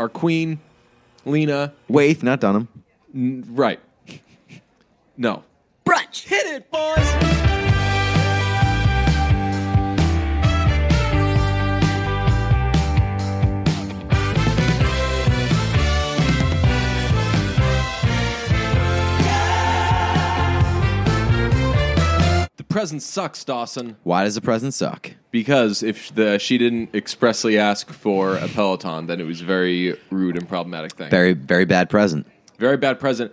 our queen, Lena. Waithe, not Dunham. N- right. No. Brunch. Hit it, boys. Present sucks, Dawson, Why does the present suck? because if the she didn't expressly ask for a Peloton, then it was a very rude and problematic thing. Very, very bad present. Very bad present.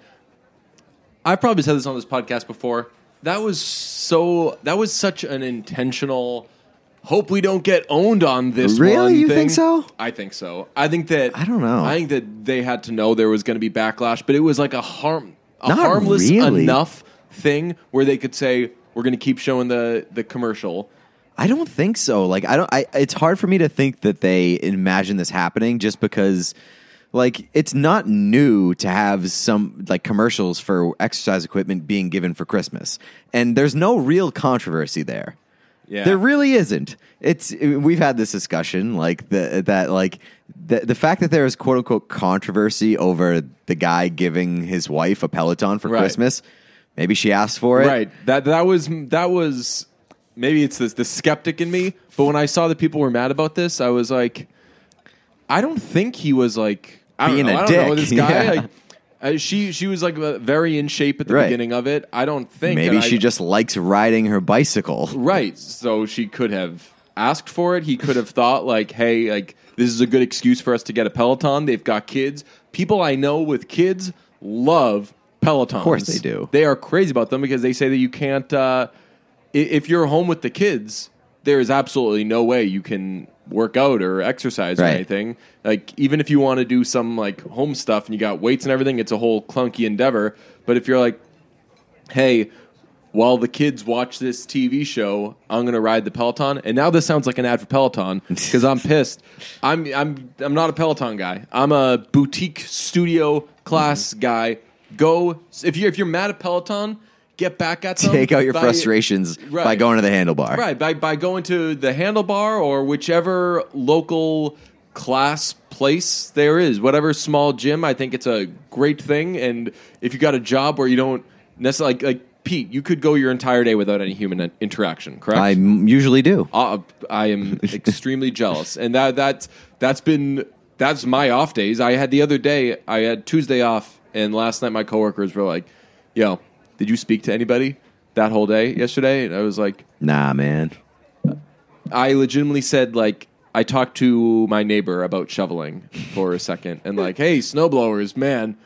I've probably said this on this podcast before. That was so. That was such an intentional. Hope we don't get owned on this. Really? one You thing. think so? I think so. I think that. I don't know. I think that they had to know there was going to be backlash, but it was like a harm, a Not harmless really. enough thing where they could say we're going to keep showing the the commercial. I don't think so. Like I don't. I. It's hard for me to think that they imagine this happening just because, like, it's not new to have some like commercials for exercise equipment being given for Christmas, and there's no real controversy there. Yeah. There really isn't. It's we've had this discussion like the, that like the the fact that there is quote unquote controversy over the guy giving his wife a Peloton for Right. Christmas. Maybe she asked for it. Right. That that was that was maybe it's this the skeptic in me, but when I saw that people were mad about this, I was like, I don't think he was like I don't Being know, a I don't know dick. this guy. Yeah. Like, uh, she she was like uh, very in shape at the Right. beginning of it. I don't think Maybe I- she just likes riding her bicycle. right. So she could have asked for it. He could have thought like, hey, like this is a good excuse for us to get a Peloton. They've got kids. People I know with kids love Pelotons. Of course they do. They are crazy about them because they say that you can't. Uh, if you're home with the kids, there is absolutely no way you can work out or exercise or anything. Like even if you want to do some like home stuff and you got weights and everything, it's a whole clunky endeavor. But if you're like, hey, while the kids watch this TV show, I'm going to ride the Peloton. And now this sounds like an ad for Peloton because I'm pissed. I'm I'm I'm not a Peloton guy. I'm a boutique studio class guy. Go if you are if you're mad at Peloton, get back at them. Take out your by- frustrations by going to the handlebar. Right, by by going to the handlebar or whichever local class place there is, whatever small gym, I think it's a great thing. And if you got a job where you don't necessarily like, like Pete, you could go your entire day without any human interaction, correct? I usually do. uh, I am extremely jealous, and that that's that's been that's my off days. I had the other day. I had Tuesday off, and last night my coworkers were like, "Yo, did you speak to anybody that whole day yesterday?" And I was like, Nah, man. I legitimately said like I talked to my neighbor about shoveling for a second, and like, "Hey, snowblowers, man,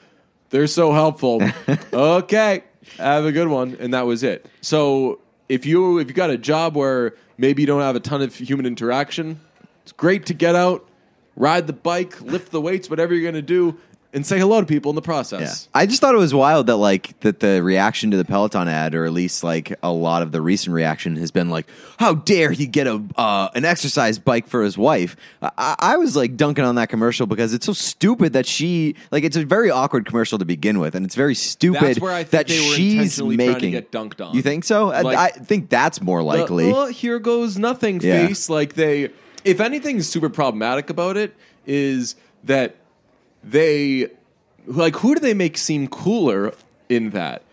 they're so helpful." okay, have a good one, and that was it. So if you if you got a job where maybe you don't have a ton of human interaction, it's great to get out, ride the bike, lift the weights, whatever you're gonna do, and say hello to people in the Yeah. process. I just thought it was wild that like that the reaction to the Peloton ad, or at least like a lot of the recent reaction, has been like, "How dare he get a uh, an exercise bike for his wife?" I, I was like dunking on that commercial because it's so stupid that she like it's a very awkward commercial to begin with, and it's very stupid That's where I think that they were she's making get dunked on. You think so? I- Like- I, think that's more likely. The, oh, here goes nothing Yeah. face. Like they, if anything is super problematic about it, is that they, like, who do they make seem cooler in that?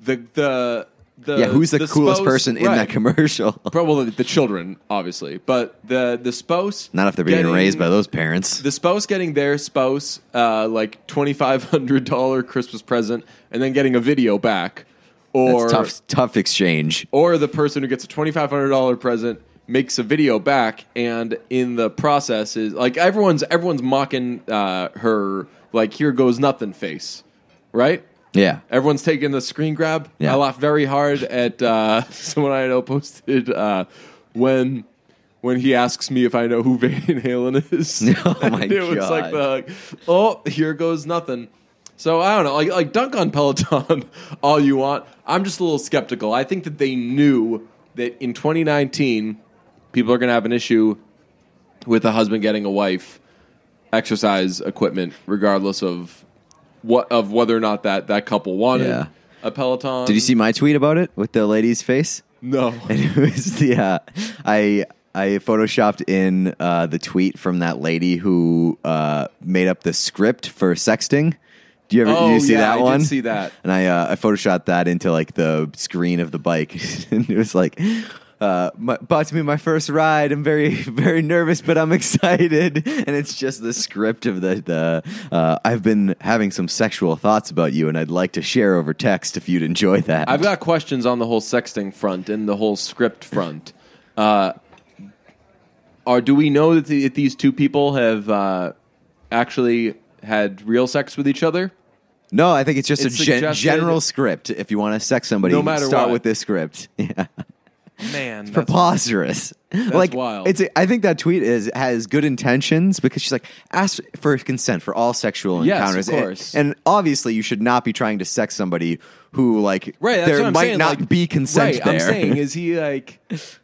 The the the yeah, who's the, coolest spouse- person in right. that commercial? Probably the children, obviously, but the the spouse. Not if they're being getting- raised by those parents. the spouse getting their spouse uh, like twenty five hundred dollar Christmas present, and then getting a video back, or That's tough, tough exchange. or the person who gets a twenty five hundred dollar present makes a video back, and in the process is like everyone's everyone's mocking uh, her like here goes nothing face, right? Yeah, Everyone's taking the screen grab. Yeah. I laughed very hard at uh, someone I know posted uh, when when he asks me if I know who Van Halen is. Oh, my it was like the oh here goes nothing. So I don't know, like like dunk on Peloton all you want. I'm just a little skeptical. I think that they knew that in 2019 people are going to have an issue with a husband getting a wife exercise equipment, regardless of what of whether or not that that couple wanted Yeah. a Peloton. Did you see my tweet about it with the lady's face? No. And it was the uh, I I photoshopped in uh, the tweet from that lady who uh, made up the script for sexting. Do you ever do Oh, you see yeah, that I did one? see that. And I uh, I photoshopped that into like the screen of the bike, and it was like. Uh, my, to be my first ride. I'm very, very nervous, but I'm excited. And it's just the script of the, the uh, I've been having some sexual thoughts about you, and I'd like to share over text if you'd enjoy that. I've got questions on the whole sexting front and the whole script front. Uh, are do we know that, the, that these two people have uh, actually had real sex with each other? No, I think it's just It's a gen- general script. If you want to sex somebody, No matter start what. with this script. Yeah, Man, that's, preposterous. like, wild. It's. I think that tweet is has good intentions because she's like, ask for consent for all sexual Yes, encounters. And- course. And, obviously, you should not be trying to sex somebody who like right. That's there what I'm might saying. not like, be consent right, there. I'm saying is he like,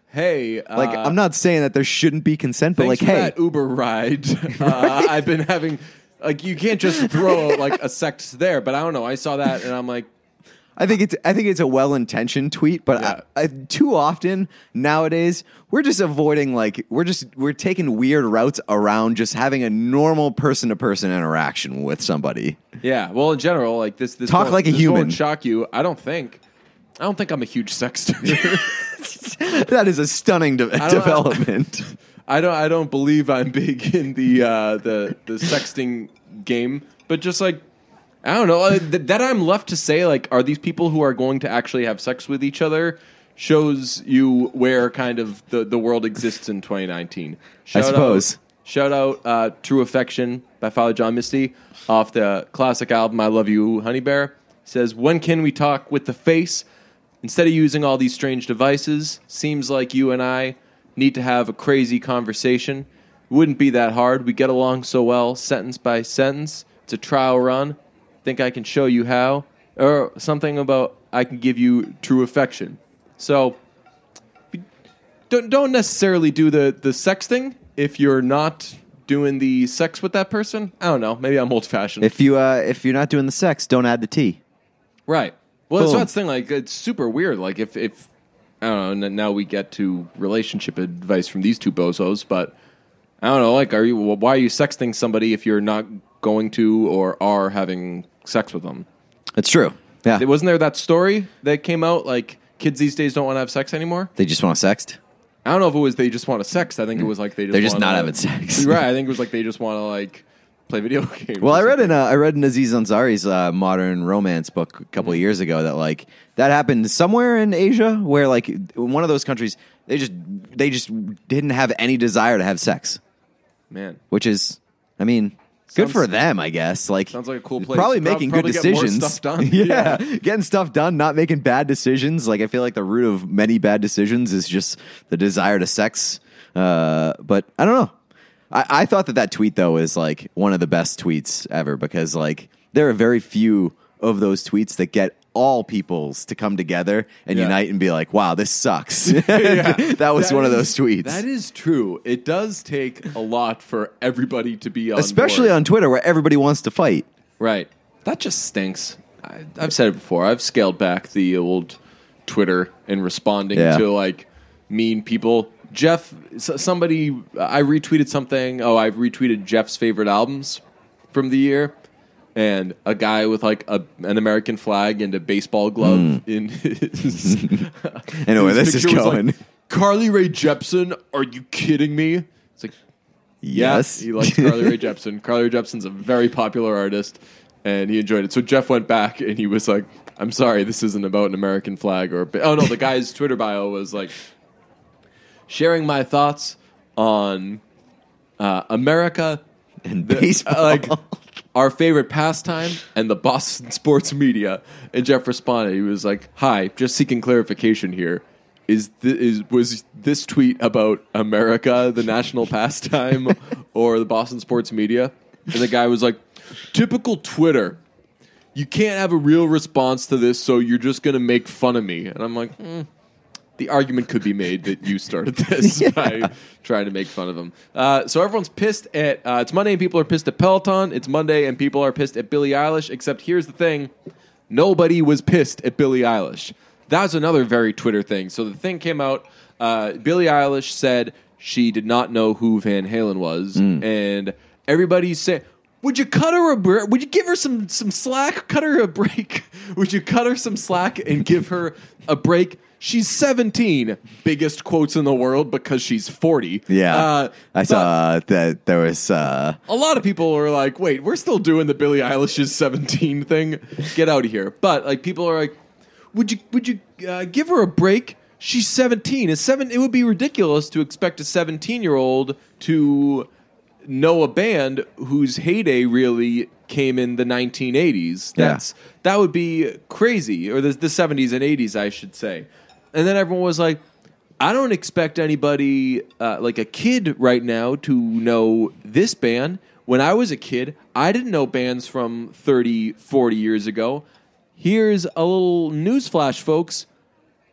hey, uh, like, I'm not saying that there shouldn't be consent, but thanks like, for hey, that Uber ride. uh, I've been having like you can't just throw like a sex there. But I don't know. I saw that and I'm like, I think it's I think it's a well intentioned tweet, but Yeah. I, I, too often nowadays we're just avoiding like we're just we're taking weird routes around just having a normal person to person interaction with somebody. Yeah, well, in general, like this, this Talk like a human. Shock you? I don't think. I don't think I'm a huge sexter. that is a stunning de- don't- development. I don't. I don't believe I'm big in the uh, the the sexting game. But just like I don't know uh, th- that I'm left to say like, are these people who are going to actually have sex with each other? Shows you where kind of the, the world exists in 2019. Shout suppose. Out, shout out uh, "True Affection" by Father John Misty off the classic album "I Love You, Honey Bear." Says, "When can we talk with the face instead of using all these strange devices? Seems like you and I need to have a crazy conversation. It wouldn't be that hard. We get along so well, sentence by sentence. It's a trial run. Think I can show you how, or something about I can give you true affection. So." don't don't necessarily do the the sex thing if you're not doing the sex with that person. I don't know. Maybe I'm old fashioned. if you uh, if you're not doing the sex, don't add the T. right. Well, that's Boom. what's the thing. Like, it's super weird. Like, if if I don't know. Now we get to relationship advice from these two bozos, but I don't know. Like, are you? Why are you sexting somebody if you're not going to or are having sex with them? It's true. Yeah, Wasn't there that story that came out? Like, kids these days don't want to have sex anymore. they just want to sext. I don't know if it was they just want to sex. I think it was like they just They're just wanna- not having sex. right. I think it was like they just want to like play video games. Well, I read in uh, I read in Aziz Ansari's uh, modern romance book a couple of years ago that like that happened somewhere in Asia where like in one of those countries they just they just didn't have any desire to have sex, man. which is I mean good Sounds- for them I guess. Like Sounds like a cool place. Probably Prob- making probably good get more decisions. stuff done. yeah. Yeah. getting stuff done, not making bad decisions. Like I feel like the root of many bad decisions is just the desire to sex. Uh, but I don't know. I, I thought that that tweet though is like one of the best tweets ever because like there are very few of those tweets that get all peoples to come together and Yeah. unite and be like, "Wow, this sucks." That was That one of those tweets. That is true. It does take a lot for everybody to be on Especially board. on Twitter where everybody wants to fight. right. That just stinks. I, I've said it before. I've scaled back the old Twitter and responding Yeah. to like mean people. Jeff, somebody, I retweeted something. Oh, I've retweeted Jeff's favorite albums from the year, and a guy with like a, an American flag and a baseball glove in his. Where his this is was like, going. Carly Rae Jepsen, are you kidding me? It's like, yes. he likes Carly Rae Jepsen. Carly Rae Jepsen's a very popular artist, and he enjoyed it. So Jeff went back and he was like, "I'm sorry, this isn't about an American flag or." Oh no, the guy's Twitter bio was like, sharing my thoughts on uh, America and the- baseball. uh, like our favorite pastime and the Boston sports media. And Jeff responded. He was like, "Hi, just seeking clarification here. Is th- is was this tweet about America, the national pastime, or the Boston sports media?" And the guy was like, "Typical Twitter." You can't have a real response to this, so you're just going to make fun of me. And I'm like, "Hmm, the argument could be made that you started this by trying to make fun of him. Uh, so everyone's pissed at. Uh, it's Monday and people are pissed at Peloton. It's Monday and people are pissed at Billie Eilish. Except here's the thing: nobody was pissed at Billie Eilish. That was another very Twitter thing. So the thing came out. Uh, Billie Eilish said she did not know who Van Halen was, Mm. and everybody said. Would you cut her a break? Would you give her some some slack? Cut her a break. Would you cut her some slack and give her a break? She's 17. Biggest quotes in the world because she's 40. Yeah, Uh, I saw that there was. Uh, a lot of people are like, wait, we're still doing the Billie Eilish's 17 thing. Get out of here. But like people are like, would you would you uh, give her a break? She's 17. Is seven it would be ridiculous to expect a 17-year-old to know a band whose heyday really came in the 1980s. Yeah. That's that would be crazy or the, the 70s and 80s I should say. And then everyone was like I don't expect anybody uh, like a kid right now to know this band. When I was a kid, I didn't know bands from 30, 40 years ago. Here's a little newsflash, folks.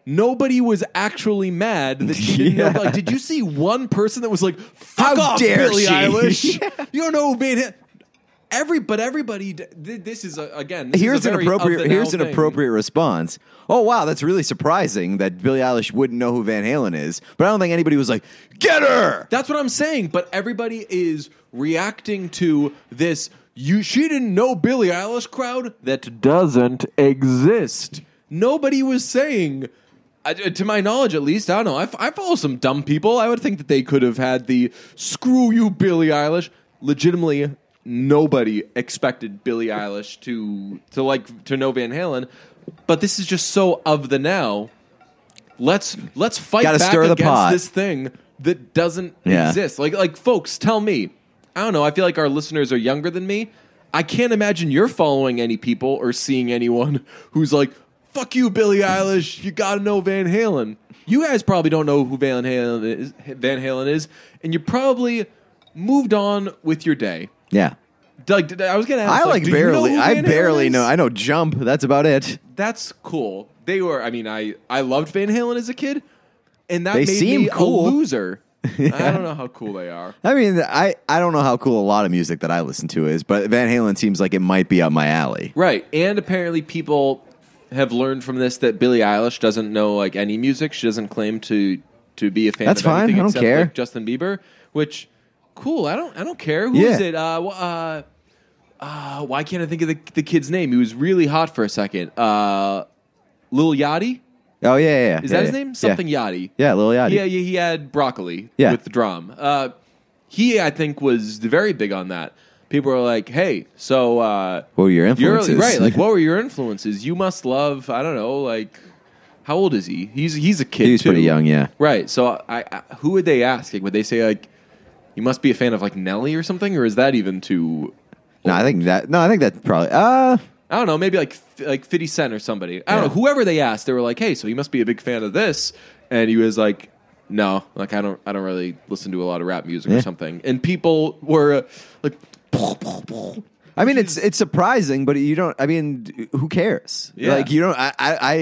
Nobody was actually mad that she didn't Yeah. know. Like, did you see one person that was like, "Fuck How off, dare Billie she?" Eilish"? you don't know who Van Halen. Every, but everybody. th- This is a, again. This here's is a an appropriate. Here's an thing. appropriate response. Oh wow, that's really surprising that Billie Eilish wouldn't know who Van Halen is. But I don't think anybody was like, "Get her." That's what I'm saying. But everybody is reacting to this. You she didn't know Billie Eilish crowd that doesn't exist. Nobody was saying. I- uh, To my knowledge, at least, I don't know. I, f- I follow some dumb people. I would think that they could have had the "screw you, Billie Eilish." Legitimately, nobody expected Billie Eilish to to like to know Van Halen, but this is just so of the now. Let's let's fight Gotta back against pot. this thing that doesn't Yeah. exist. Like like folks, tell me. I don't know. I feel like our listeners are younger than me. I can't imagine you're following any people or seeing anyone who's like, "Fuck you, Billie Eilish. You got to know Van Halen." You guys probably don't know who Van Halen is. Van Halen is, and you probably moved on with your day. Yeah, Doug, did- I was gonna ask. I like do you know barely. I barely know. I know Jump. That's about it. That's cool. They were. I mean, I I loved Van Halen as a kid, and that They made seem me cool. a loser. I don't know how cool they are. I mean, I, I don't know how cool a lot of music that I listen to is, but Van Halen seems like it might be up my alley. Right, and apparently people have learned from this that Billie Eilish doesn't know like any music. She doesn't claim to to be a fan. That's of fine. I don't except, care. Like Justin Bieber, which cool. I don't. I don't care. Who is Yeah. it? Uh, wh- uh, uh, why can't I think of the, the kid's name? He was really hot for a second. Uh, Lil Yachty. Oh yeah, yeah. yeah. Is yeah, that his yeah. name? Something Yachty. Yeah, yeah Lil Yachty. Yeah, yeah, he had broccoli Yeah. with the drum. Uh, he, I think, was very big on that. People were like, "Hey, so uh, What were your you're- influences? right? Like, what were your influences? You must love. I don't know. Like, how old is he? He's he's a kid. He's too. pretty young, yeah. Right. So, I, I who would they ask? Like, would they say like, you must be a fan of like Nelly or something, or is that even too? No, I think that. No, I think that's probably. Uh I don't know. Maybe like like Fifty Cent or somebody. I don't know. Whoever they asked, they were like, "Hey, so you must be a big fan of this," and he was like, "No, like I don't. I don't really listen to a lot of rap music Yeah. or something." And people were uh, like, I mean, it's it's surprising, but you don't. I mean, who cares? Yeah. Like you don't. I, I I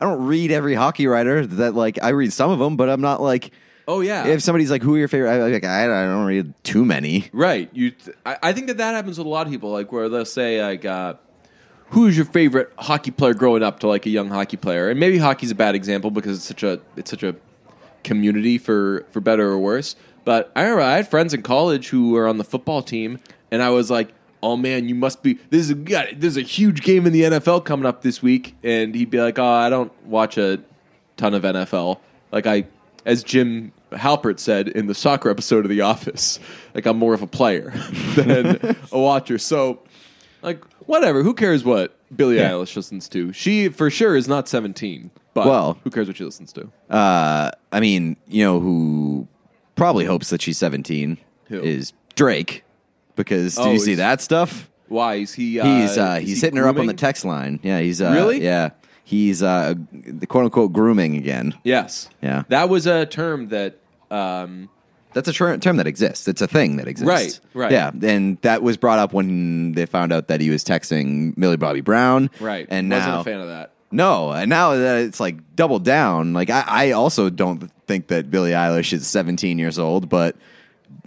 I don't read every hockey writer. That like I read some of them, but I'm not like. "Oh yeah, If somebody's like, "Who are your favorite?" I, like I, I don't read too many. right." You, th- I, I think that that happens with a lot of people. Like where they'll say like, uh, "Who's your favorite hockey player growing up?" To like a young hockey player, and maybe hockey's a bad example because it's such a it's such a community for for better or worse. But I remember I had friends in college who were on the football team, and I was like, "Oh man, you must be this is a, there's a huge game in the NFL coming up this week," and he'd be like, "Oh, I don't watch a ton of NFL. Like I, as Jim Halpert said in the soccer episode of The Office, like I'm more of a player than a watcher." So, like, whatever. Who cares what Billie Yeah. Eilish listens to? She for sure is not 17. But Well- who cares what she listens to? Uh, I mean, you know who probably hopes that she's 17 Who? is Drake, because did Oh, you see that stuff? Why is he? Uh, He's uh, is he's he hitting her up on the text line. Yeah, he's uh, Really? Yeah, he's uh, the quote unquote grooming again. Yes. Yeah. That was a term that. Um, That's a ter- term that exists. It's a thing that exists. Right, right. Yeah, and that was brought up when they found out that he was texting Millie Bobby Brown. right. and wasn't now a fan of that. no, and now that it's like doubled down. Like I, I also don't think that Billie Eilish is 17 years old, but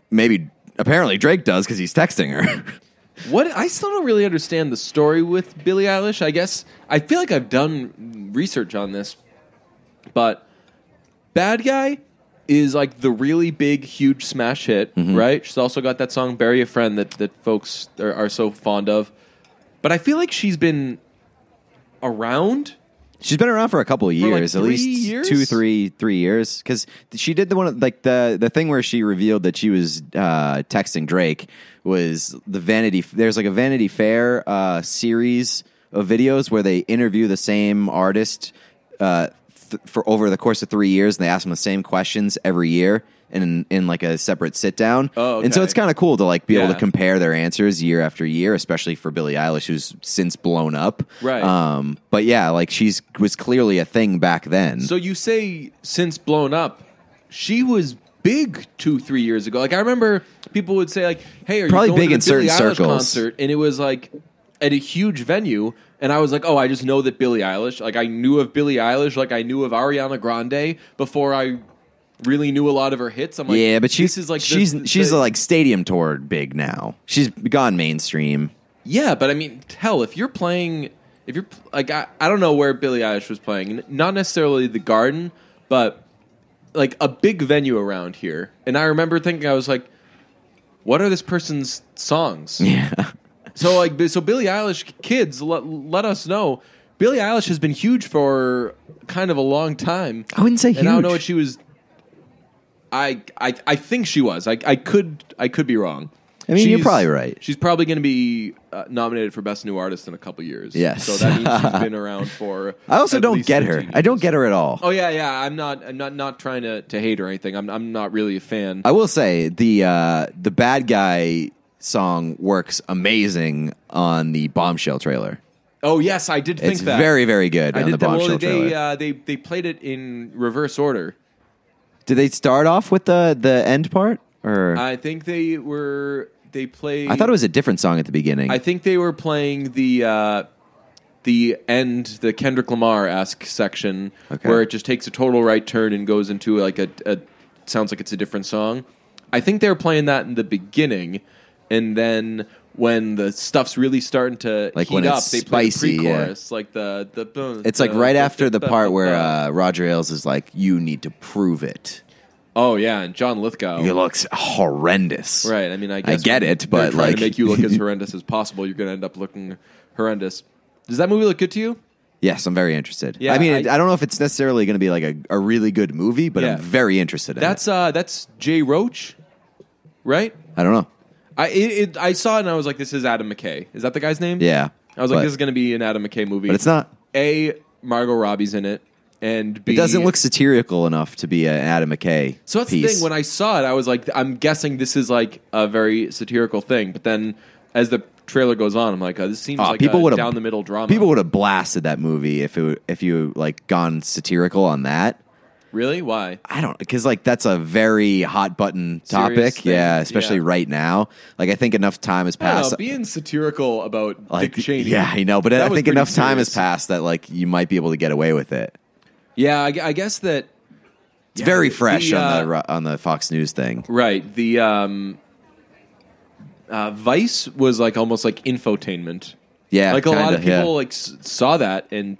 maybe apparently Drake does because he's texting her. What I still don't really understand the story with Billie Eilish. I guess I feel like I've done research on this, but bad guy, is like the really big, huge smash hit, Mm-hmm. right? She's also got that song "Bury a Friend" that that folks are, are so fond of. But I feel like she's been around. She's been around for a couple of For, like, years, at least years? two, three, three years. Because she did the one like the the thing where she revealed that she was uh, texting Drake was the Vanity. There's like a Vanity Fair uh, series of videos where they interview the same artist uh, th- for over the course of three years, and they ask them the same questions every year. In, in like a separate sit down, Oh, and so it's kind of cool to like be able to compare their answers year after year, especially for Billie Eilish, who's since blown up. Right. Um, but yeah, like she's was clearly a thing back then. So you say since blown up, she was big two, three years ago. Like I remember people would say like, "Hey, are Probably you going big to in the Billie certain Eilish circles. concert?" And it was like at a huge venue, and I was like, "Oh, I just know that Billie Eilish. Like I knew of Billie Eilish, like I knew of Ariana Grande before I." Really knew a lot of her hits. I'm like, yeah, but she's this is like the- she's the- she's like stadium tour big now. She's gone mainstream. Yeah, but I mean, hell, if you're playing, if you're like, I, I don't know where Billie Eilish was playing, N- not necessarily the Garden, but like a big venue around here. And I remember thinking, I was like, what are this person's songs? Yeah, So like, so Billie Eilish kids, let, let us know. Billie Eilish has been huge for kind of a long time. I wouldn't say And I don't know what she was. I, I I think she was. I I could I could be wrong. I mean, you're She's- probably right. She's probably going to be uh, nominated for best new artist in a couple years. Yes. so that means she's been around for. I also don't get her. 15 I don't get her at all. Oh yeah, yeah. I'm not. I'm not not trying to, to hate or anything. I'm I'm not really a fan. I will say the uh, the bad guy song works amazing on the Bombshell trailer. oh yes, I did think It's that. very very good I on the. Bombshell Well, trailer. they uh, they they played it in reverse order. Did they start off with the the end part or? I think they were. They played. I thought it was a different song at the beginning. I think they were playing the uh, the end, the Kendrick Lamar esque section, Okay. where it just takes a total right turn and goes into like a, a sounds like it's a different song. I think they were playing that in the beginning, and then when the stuff's really starting to Like heat when up, it's they play spicy, the pre-chorus, like the the. it's like right the- after the the- part where uh, Roger Ailes is like, "You need to prove it." Oh yeah, and John Lithgow. He looks horrendous. Right. I mean, I guess get it, but, trying like- to make you look as horrendous as possible, you're going to end up looking horrendous. Does that movie look good to you? Yes, I'm very interested. Yeah, I mean, I, I- don't know if it's necessarily going to be like a, a really good movie, but Yeah. I'm very interested in it. That's it. uh, that's Jay Roach, right? I don't know. I it, it, I saw it and I was like, this is Adam McKay. Is that the guy's name? Yeah, I was like, but- this is going to be an Adam McKay movie, but it's not. A Margot Robbie's in it, and B It doesn't look satirical enough to be an Adam McKay. So that's piece. the thing. When I saw it, I was like, I'm guessing this is like a very satirical thing. But then, as the trailer goes on, I'm like, oh, this seems Aw, like people a down the middle drama. people would have blasted that movie if it if you like gone satirical on that. really? Why? I don't because like that's a very hot button topic. Yeah, especially yeah. right now. Like I think enough time has don't know, passed. being satirical about like, Dick Cheney. yeah, I know, but I think enough time has passed that like you might be able to get away with it. Yeah, I, I guess that It's very fresh the, on uh, the on the Fox News thing. right. The um, uh, Vice was like almost like infotainment. Yeah, like a lot of kinda, yeah. people like s- saw that and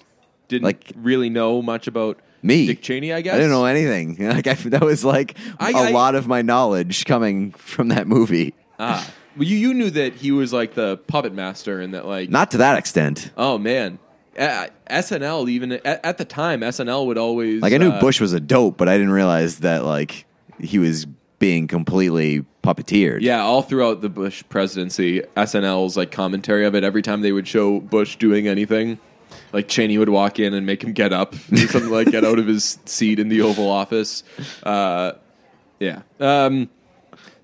didn't Like- really know much about Me, Dick Cheney. I guess I didn't know anything. Like I, that was like I- a I- lot of my knowledge coming from that movie. Ah, well, you you knew that he was like the puppet master and that like Not to that extent. oh man, uh, SNL even at, at the time SNL would always Like I knew uh, Bush was a dope, but I didn't realize that like he was being completely puppeteered. Yeah, all throughout the Bush presidency, SNL's like commentary of it. Every time they would show Bush doing anything, like Cheney would walk in and make him get up, something like get out of his seat in the Oval Office. Uh, yeah. Um,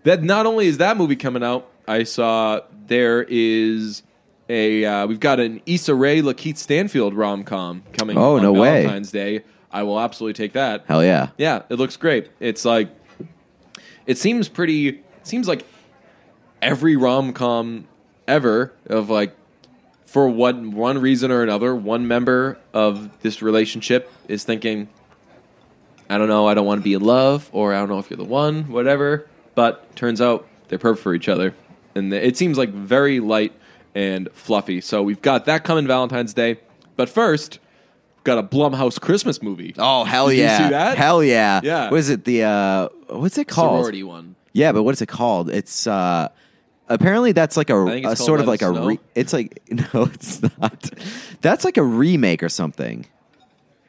that not only is that movie coming out, I saw there is a uh, we've got an Issa Rae, Lakeith Stanfield rom com coming. Oh, on no way. Day. I will absolutely take that. Hell yeah. Yeah, it looks great. It's like it seems pretty it seems like every rom-com ever of like for one one reason or another, one member of this relationship is thinking I don't know, I don't want to be in love or I don't know if you're the one, whatever, but turns out they're perfect for each other. And it seems like very light and fluffy. So we've got that coming Valentine's Day. But first, got a Blumhouse Christmas movie. Oh hell Did you yeah! see that? Hell yeah! Yeah. What is it? The uh, what's it called? sorority one. Yeah, but what is it called? It's uh, apparently that's like a, a sort of like a. Re- it's like no, it's not. That's like a remake or something.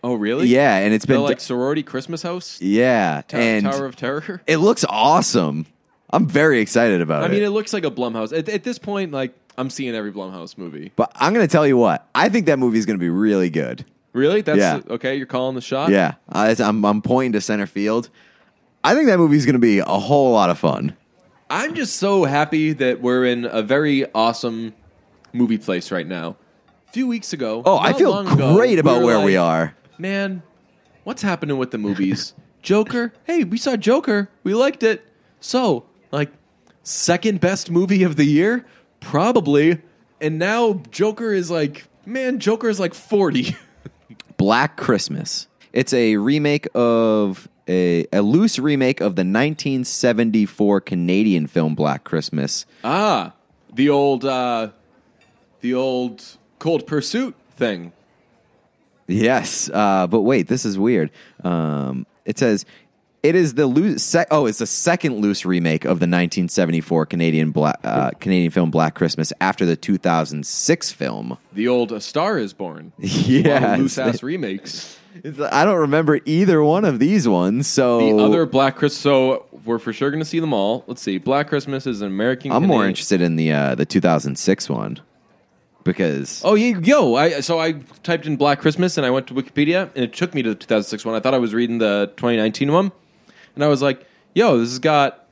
Oh really? Yeah, and it's The been like sorority Christmas house. yeah, Ta- and Tower of Terror. it looks awesome. I'm very excited about I it. I mean, it looks like a Blumhouse. At, at this point, like I'm seeing every Blumhouse movie. but I'm gonna tell you what I think that movie is gonna be really good. Really? That's Yeah. okay. You're calling the shot. Yeah, I, I'm I'm pointing to center field. I think that movie is gonna be a whole lot of fun. I'm just so happy that we're in a very awesome movie place right now. A few weeks ago. Oh, I not feel long ago, great about were where we like, are. Man, what's happening with the movies? Joker. Hey, we saw Joker. We liked it. So, like, second best movie of the year, probably. And now Joker is like, man, Joker is like 40. Black Christmas. It's a remake of a, a loose remake of the 1974 Canadian film Black Christmas. ah, the old, uh, the old Cold Pursuit thing. Yes, uh, but wait, this is weird. Um, it says it is the loose. Sec- oh, it's the second loose remake of the 1974 Canadian black uh, Canadian film Black Christmas after the 2006 film. The old A Star Is Born. Yeah, loose ass remakes. It's- I don't remember either one of these ones. So The other Black Christmas. So we're for sure going to see them all. Let's see. Black Christmas is an American. I'm more interested in the uh, the 2006 one because Oh yeah, yo! I so I typed in Black Christmas and I went to Wikipedia and it took me to the 2006 one. I thought I was reading the 2019 one, and I was like, "Yo, this has got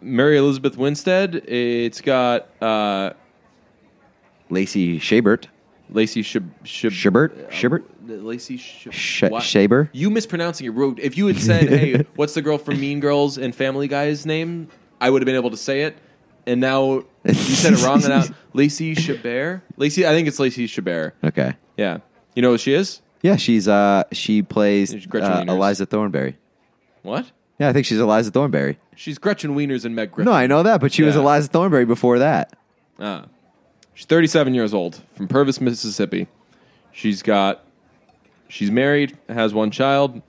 Mary Elizabeth Winstead. It's got uh, Lacey Chabert, Lacey Shib- Shib- Shibert, Shibert, Lacey Sh- Sh- what? Shaber. You mispronouncing it. Rude. If you had said, "Hey, what's the girl from Mean Girls and Family Guy's name?" I would have been able to say it. And now you said it wrong. And now Lacey Chabert. Lacey, I think it's Lacey Chabert. Okay, Yeah. You know who she is? yeah, she's uh she plays Gretchen uh, Wieners. Eliza Thornberry. What? Yeah, I think she's Eliza Thornberry. She's Gretchen Wieners and Meg Griffin. No, I know that, but she was Yeah. Eliza Thornberry before that. Ah. She's 37 years old from Purvis, Mississippi. She's got, she's married, has one child.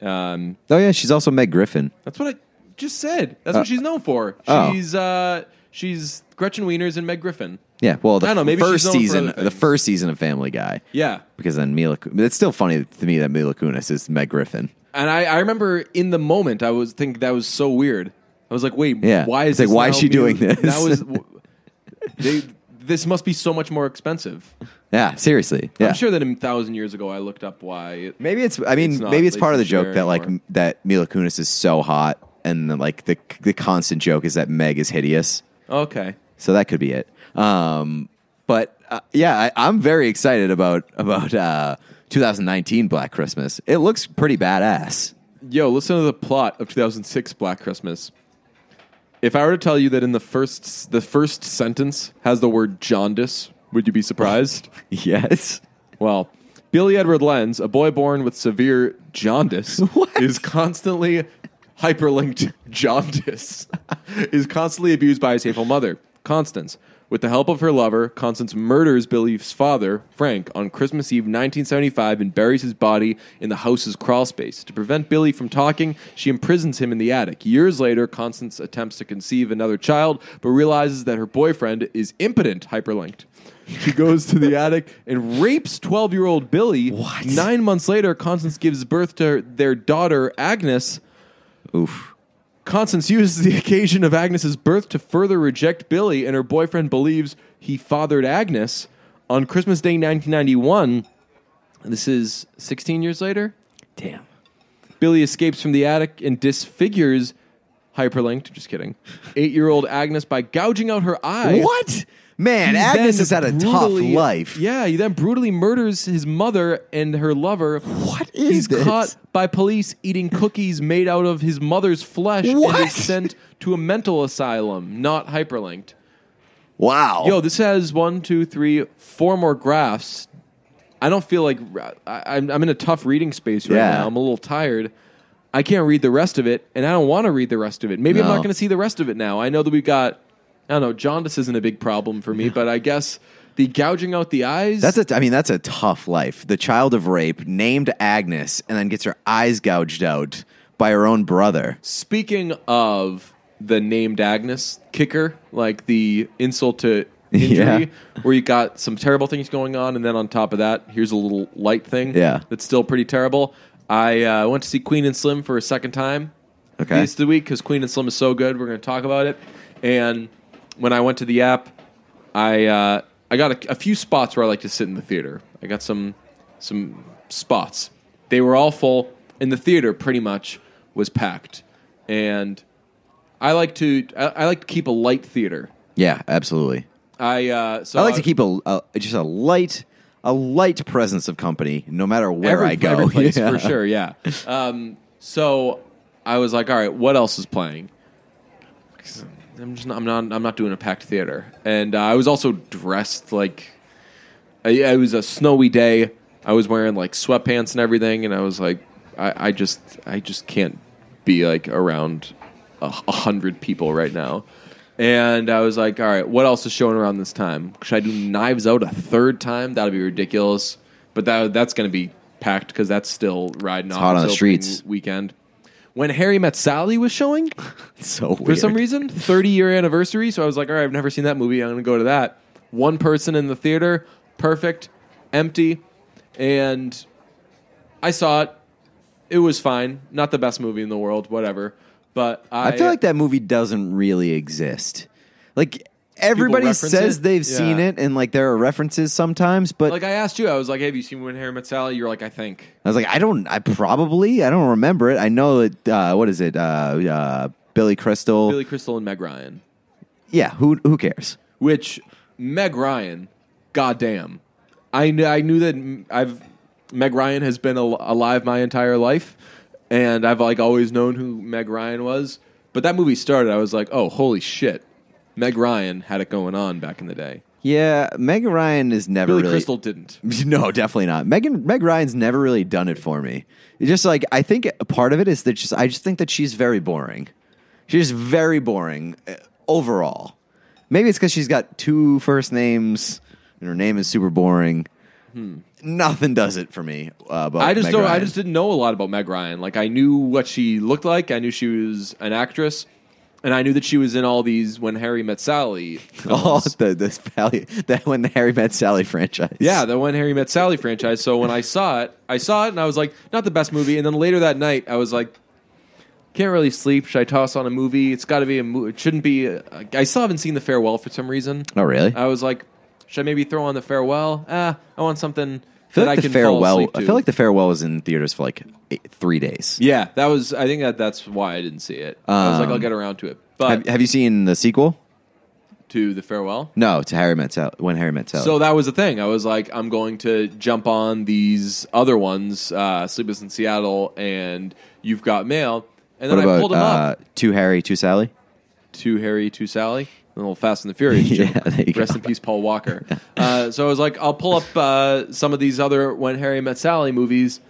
Um, Oh yeah, she's also Meg Griffin. that's what I just said. That's Uh, what she's known for. oh. She's uh, she's Gretchen Wieners and Meg Griffin. Yeah, well, the I don't know, maybe she's first known for season, other the things. first season of Family Guy, Yeah. because then Mila. It's still funny to me that Mila Kunis is Meg Griffin. And I, I remember in the moment I was thinking that was so weird. I was like, wait, Yeah. why is It's like, this why now is she doing this? That was they. This must be so much more expensive. Yeah, seriously. Yeah, I'm sure that a thousand years ago I looked up why. It, Maybe it's. I mean, It's not maybe it's part of the joke that like anymore. m- that Mila Kunis is so hot, and then, like the the constant joke is that Meg is hideous. okay. So that could be it. Um, but uh, yeah, I, I'm very excited about about uh, 2019 Black Christmas. It looks pretty badass. Yo, listen to the plot of 2006 Black Christmas. If I were to tell you that in the first the first sentence has the word jaundice, would you be surprised? Yes. well, Billy Edward Lenz, a boy born with severe jaundice, is constantly hyperlinked jaundice, is constantly abused by his hateful mother, Constance. With the help of her lover, Constance murders Billy's father, Frank, on Christmas Eve 1975 and buries his body in the house's crawl space. To prevent Billy from talking, she imprisons him in the attic. Years later, Constance attempts to conceive another child, but realizes that her boyfriend is impotent, hyperlinked. She goes to the attic and rapes 12 year old Billy. What? Nine months later, Constance gives birth to their daughter, Agnes. Oof. Constance uses the occasion of Agnes's birth to further reject Billy, and her boyfriend believes he fathered Agnes. On Christmas Day 1991, this is 16 years later, Damn. Billy escapes from the attic and disfigures, hyperlinked, just kidding, eight year old Agnes by gouging out her eye. What? Man, He Agnes has had a tough brutally- life. Yeah, he then brutally murders his mother and her lover. What is He's this? caught by police eating cookies made out of his mother's flesh and What? is sent to a mental asylum, not hyperlinked. Wow. Yo, this has one, two, three, four more graphs. I don't feel like I, I'm, I'm in a tough reading space right Yeah. now. I'm a little tired. I can't read the rest of it, and I don't want to read the rest of it. Maybe I'm No. not going to see the rest of it now. I know that we've got, I don't know, jaundice isn't a big problem for me, but I guess the gouging out the eyes. That's a. I mean, that's a tough life. The child of rape, named Agnes, and then gets her eyes gouged out by her own brother. Speaking of the named Agnes kicker, like the insult to injury, where you got some terrible things going on, and then on top of that, here's a little light thing. Yeah. that's still pretty terrible. I uh, went to see Queen and Slim for a second time. Okay. this the week because Queen and Slim is so good. We're going to talk about it. And when I went to the app, I uh, I got a, a few spots where I like to sit in the theater. I got some some spots. They were all full, and the theater pretty much was packed. And I like to I, I like to keep a light theater. Yeah, absolutely. I uh, so I like to keep a, a just a light a light presence of company no matter where every, I go. every place Yeah. for sure. Yeah. Um, so I was like, all right, what else is playing? I'm just not, I'm not I'm not doing a packed theater, and uh, I was also dressed like I, it was a snowy day. I was wearing like sweatpants and everything, and I was like, I, I just I just can't be like around a, a hundred people right now. And I was like, all right, what else is showing around this time? Should I do Knives Out a third time? That'd be ridiculous. But that that's going to be packed because that's still riding off hot on the streets. weekend. When Harry Met Sally was showing, so weird. for some reason, 30 year anniversary. So I was like, all right, I've never seen that movie. I'm going to go to that. One person in the theater, perfect, empty. And I saw it. It was fine. Not the best movie in the world, whatever. But I, I feel like that movie doesn't really exist. Like everybody says it? they've seen it, and like there are references sometimes, but Like I asked you, I was like, hey, "Have you seen When Harry Met Sally?" You're like, "I think." I was like, I don't, I probably, I don't remember it. I know that. Uh, what is it? Uh, uh, Billy Crystal. Billy Crystal and Meg Ryan. Yeah, who who cares? Which Meg Ryan, goddamn, I knew I knew that I've Meg Ryan has been al- alive my entire life, and I've like always known who Meg Ryan was. But that movie started, I was like, oh, holy shit, Meg Ryan had it going on back in the day. Yeah, Meg Ryan is never Billy really. Crystal didn't. No, definitely not. Megan Meg Ryan's never really done it for me. It's just like I think a part of it is that just I just think that she's very boring. She's very boring uh, overall. Maybe it's because she's got two first names and her name is super boring. Nothing does it for me. Uh, Hmm. I just Meg don't. I just didn't know a lot about Meg Ryan. Like I knew what she looked like. I knew she was an actress, and I knew that she was in all these When Harry Met Sally. Oh, Films. the the Sally, that when the Harry Met Sally franchise. Yeah, the When Harry Met Sally franchise. So when I saw it, I saw it and I was like, not the best movie. And then later that night, I was like, can't really sleep. Should I toss on a movie? It's got to be a movie. It shouldn't be. A- I still haven't seen The Farewell for some reason. Oh, really? I was like, should I maybe throw on The Farewell? Ah, I want something feel like I the farewell. I feel like the farewell was in theaters for like eight, three days. Yeah, that was. I think that that's why I didn't see it. I was like, Um, I'll get around to it. But Have, have you seen the sequel? to The Farewell. No, to Harry Met Sally. When Harry Met Sally. So that was the thing. I was like, I'm going to jump on these other ones, uh, Sleepless in Seattle and You've Got Mail. And then what I pulled them uh, up to Harry, to Sally? to Harry, to Sally, a little Fast and the Furious. Yeah, there you Rest go. in peace, Paul Walker. uh, so I was like, I'll pull up uh, some of these other When Harry Met Sally movies.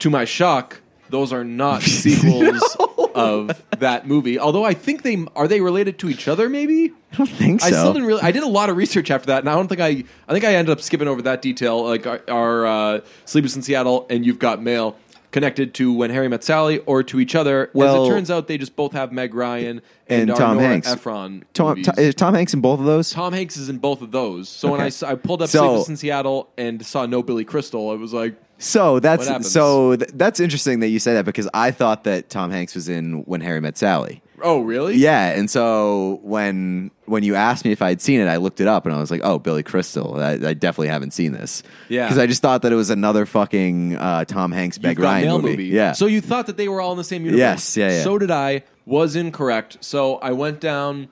To my shock, those are not sequels of that movie. Although I think they are they related to each other. Maybe I don't think so. I still didn't really. I did a lot of research after that, and I don't think I. I think I ended up skipping over that detail. Like our, our uh, Sleepless in Seattle and You've Got Mail connected to When Harry Met Sally or to each other. Well- As it turns out, they just both have Meg Ryan and, And Tom Nora Hanks. Ephron. Tom, movies. Tom, is Tom Hanks in both of those? Tom Hanks is in both of those. So when Okay. I, s- I pulled up So- Sleepless in Seattle and saw no Billy Crystal, I was like, So What that's happens? so th- that's interesting that you say that because I thought that Tom Hanks was in When Harry Met Sally. "Oh, really? Yeah, and so when when you asked me if I'd seen it, I looked it up and I was like, "Oh, Billy Crystal. I, I definitely haven't seen this." Yeah. because I just thought that it was another fucking uh, Tom Hanks You've Meg Got Ryan Mail movie. Yeah. So you thought that they were all in the same universe? Yes, yeah, yeah. So did I. Was incorrect. So I went down.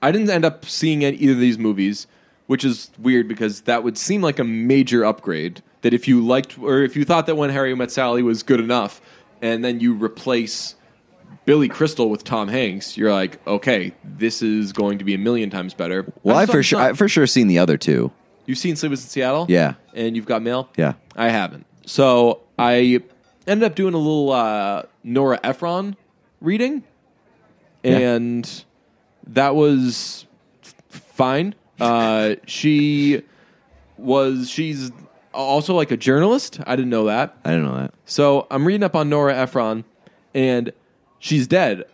I didn't end up seeing any, either of these movies, which is weird because that would seem like a major upgrade. That if you liked or if you thought that When Harry Met Sally was good enough, and then you replace Billy Crystal with Tom Hanks, you're like, okay, this is going to be a million times better. well, I for sure I for sure seen the other two. You've seen Sleepless in Seattle? Yeah. And you've got mail? Yeah. I haven't. So I ended up doing a little uh, Nora Ephron reading, Yeah. and that was f- fine. Uh, she was she's also like a journalist. I didn't know that. I didn't know that. So I'm reading up on Nora Ephron, and she's dead.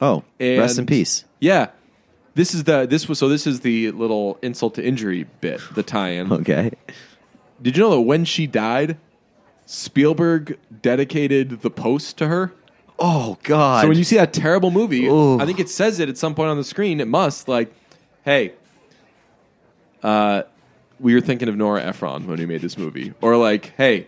Oh, rest in peace. Yeah, this is the this was so this is the little insult to injury bit, the tie-in. Okay. Did you know that when she died, Spielberg dedicated the post to her? Oh God. So when you see that terrible movie, Ooh. I think it says it at some point on the screen. It must like, hey, uh, we were thinking of Nora Ephron when we made this movie, or like, hey,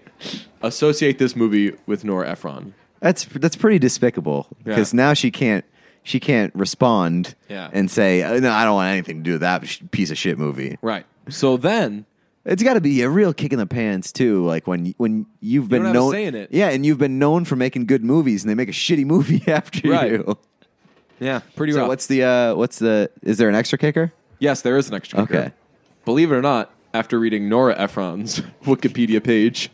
associate this movie with Nora Ephron. That's that's pretty despicable because now she can't she can't respond Yeah. and say "Uh, no I don't want anything to do with that sh- piece of shit movie. Right. So then, It's got to be a real kick in the pants too. Like when when you've been don't have a known, say in it. yeah, and you've been known for making good movies, and they make a shitty movie after Right. you. yeah, pretty So rough. what's the uh, what's the is there an extra kicker? yes, there is an extra. kicker. Okay. Believe it or not, after reading Nora Ephron's Wikipedia page,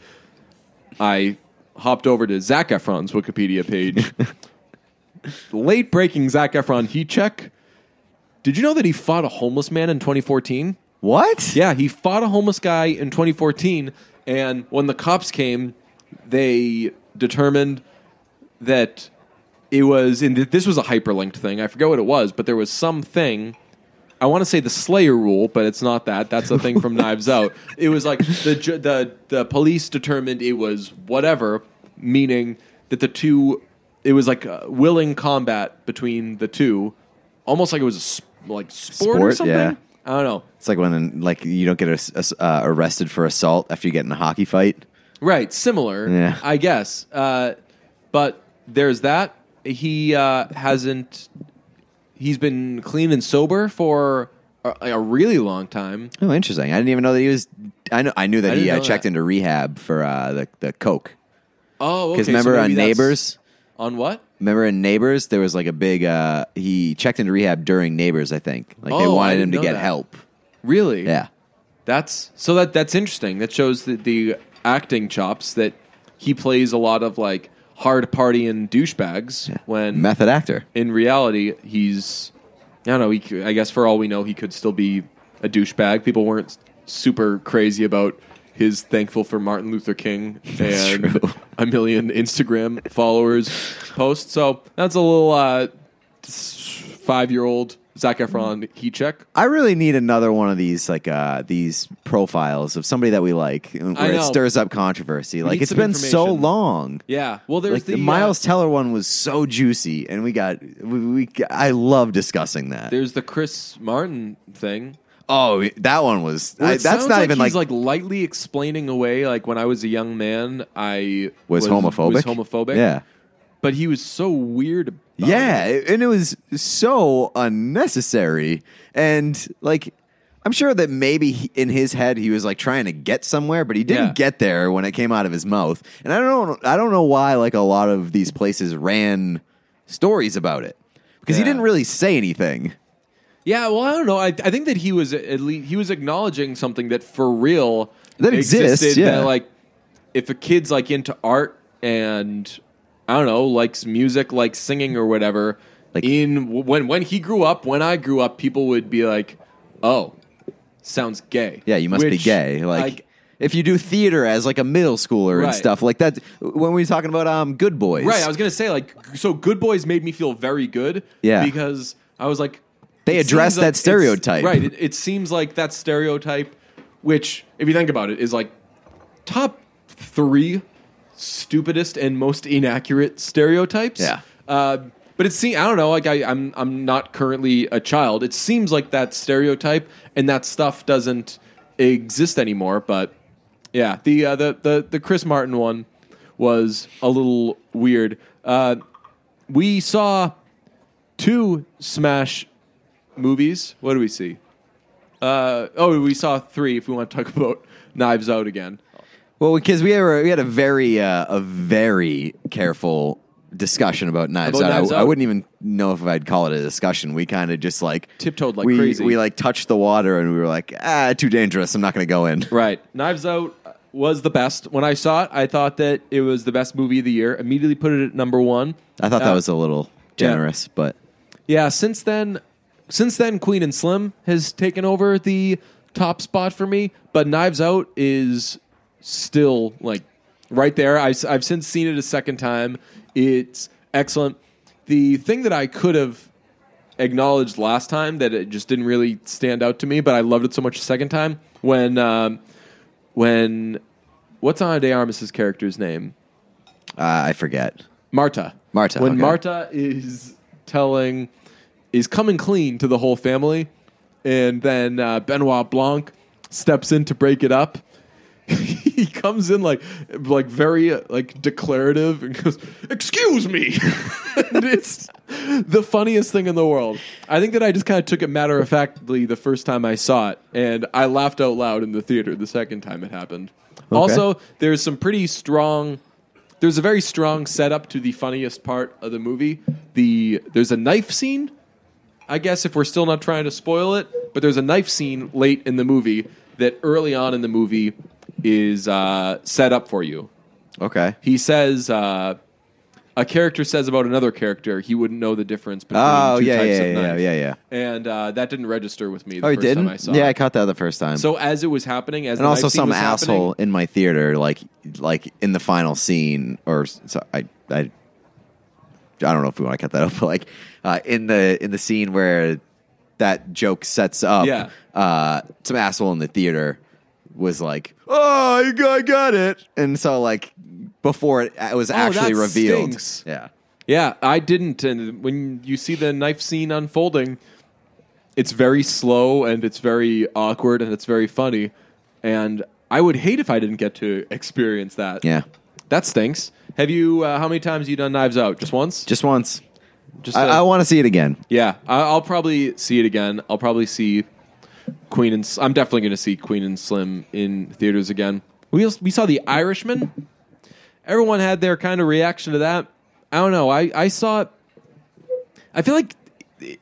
I hopped over to Zac Efron's Wikipedia page. Late breaking Zac Efron heat check. Did you know that he fought a homeless man in 2014? What? Yeah, he fought a homeless guy in 2014, and when the cops came, they determined that it was in this was a hyperlinked thing. I forget what it was, but there was something. I want to say the Slayer rule, but it's not that. That's a thing from Knives Out. It was like the ju- the the police determined it was whatever, meaning that the two. It was like a willing combat between the two, almost like it was a sp- like sport, or Sport, something. yeah. I don't know. It's like when like you don't get ass- ass- uh, arrested for assault after you get in a hockey fight. Right, similar, Yeah. I guess. Uh, but there's that. He uh, hasn't. He's been clean and sober for a, a really long time. Oh, interesting. I didn't even know that he was. I know. I knew that I he didn't uh, know checked that. into rehab for uh, the the coke. Oh, Because okay, so remember maybe on that's- Neighbors, On what? remember in Neighbors, there was like a big. Uh, he checked into rehab during Neighbors. I think like they Oh, I wanted him didn't to know get that. help. Really? Yeah. That's so that that's interesting. That shows the, the acting chops that he plays a lot of like hard partying douchebags when Method actor. in reality, he's I don't know. He, I guess for all we know, he could still be a douchebag. People weren't super crazy about his thankful for Martin Luther King and a million Instagram followers post. So that's a little uh, five year old Zac Efron heat check. I really need another one of these like uh these profiles of somebody that we like where it know. stirs up controversy. Like need it's some been so information. long. Yeah. Well, there's Like the, the, Miles uh, Teller one was so juicy, and we got we, we I love discussing that. there's the Chris Martin thing. oh, that one was Where I, it that's sounds not like even he's like, like lightly explaining away like when I was a young man I was, homophobic. Was homophobic. Yeah, but he was so weird. Yeah, and it was so unnecessary. And like, I'm sure that maybe he, in his head he was like trying to get somewhere, but he didn't Yeah. get there when it came out of his mouth. And I don't know, I don't know why like a lot of these places ran stories about it because he Yeah. didn't really say anything. Yeah, well, I don't know. I, I think that he was at least he was acknowledging something that for real That exists, existed, yeah. That, like, if a kid's like into art and I don't know, likes music, like singing or whatever. Like- in when when he grew up, when I grew up, people would be like, "Oh, sounds gay." Yeah, you must be gay. Like. if you do theater as like a middle schooler and stuff like that, when we were talking about um, Good Boys, Right, I was gonna say like so. Good Boys made me feel very good. Yeah. because I was like, They it addressed like that stereotype. Right, it, it seems like that stereotype, which if you think about it, is like top three stupidest and most inaccurate stereotypes. Yeah. Uh, but it seems I don't know. Like I, I'm I'm not currently a child. It seems like that stereotype and that stuff doesn't exist anymore. But yeah, the uh, the the the Chris Martin one was a little weird. Uh, we saw two Smash movies. What do we see? Uh, oh, we saw three. If we want to talk about Knives Out again. Well, because we were, we had a very uh, a very careful discussion about Knives About Out. Knives I, I Out? wouldn't even know if I'd call it a discussion. We kind of just like Tiptoed like we, crazy. We like touched the water and we were like, ah, too dangerous. I'm not going to go in. Right. Knives Out was the best. When I saw it, I thought that it was the best movie of the year. Immediately put it at number one. I thought Uh, that was a little generous, but Yeah, since then, since then, Queen and Slim has taken over the top spot for me, but Knives Out is still like right there. I, have since seen it a second time. It's excellent. The thing that I could have acknowledged last time that it just didn't really stand out to me, but I loved it so much the second time when um, when what's Ana de Armas's character's name? Uh, I forget. Marta. Marta, When okay. Marta is telling, is coming clean to the whole family, and then uh, Benoit Blanc steps in to break it up. he comes in like, like very uh, like declarative and goes, "Excuse me," and it's the funniest thing in the world. I think that I just kind of took it matter of factly the first time I saw it, and I laughed out loud in the theater the second time it happened. Also, there's some pretty strong there's a very strong setup to the funniest part of the movie. The there's a knife scene. I guess if we're still not trying to spoil it, but there's a knife scene late in the movie that early on in the movie is uh, set up for you. Okay. He says uh, a character says about another character he wouldn't know the difference between Oh two yeah, types yeah, of yeah, knife. yeah, yeah. And uh, that didn't register with me the Oh, you first time I didn't? saw Yeah, it. I caught that the first time. so as it was happening, as and the also knife scene some was happening- asshole in my theater, like like in the final scene, or so I I I don't know if we want to cut that up, but like uh, in the in the scene where that joke sets up, Yeah. uh, some asshole in the theater was like, "Oh, I got, I got it," and so like before it, it was actually that revealed, stinks. yeah. Yeah, I didn't. And when you see the knife scene unfolding, it's very slow and it's very awkward and it's very funny. And I would hate if I didn't get to experience that. Yeah. that stinks. Have you? Uh, how many times have you done Knives Out? Just once? Just once. Just. I, uh, I want to see it again. yeah, I, I'll probably see it again. I'll probably see Queen and. I'm definitely going to see Queen and Slim in theaters again. We als- we saw The Irishman. Everyone had their kind of reaction to that. I don't know. I I saw it. I feel like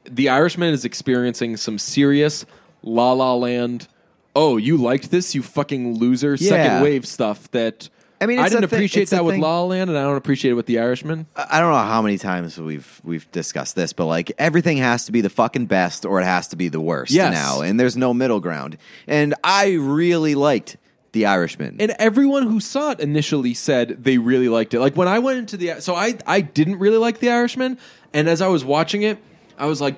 The Irishman is experiencing some serious La La Land. Oh, you liked this, you fucking loser! Yeah. Second wave stuff that. I mean, I it's didn't a thi- appreciate it's that with thing- La La Land, and I don't appreciate it with The Irishman. I I don't know how many times we've we've discussed this, but like everything has to be the fucking best or it has to be the worst Yes. now, and there's no middle ground. And I really liked The Irishman. and everyone who saw it initially said they really liked it. Like when I went into the so I I didn't really like The Irishman, and as I was watching it, I was like,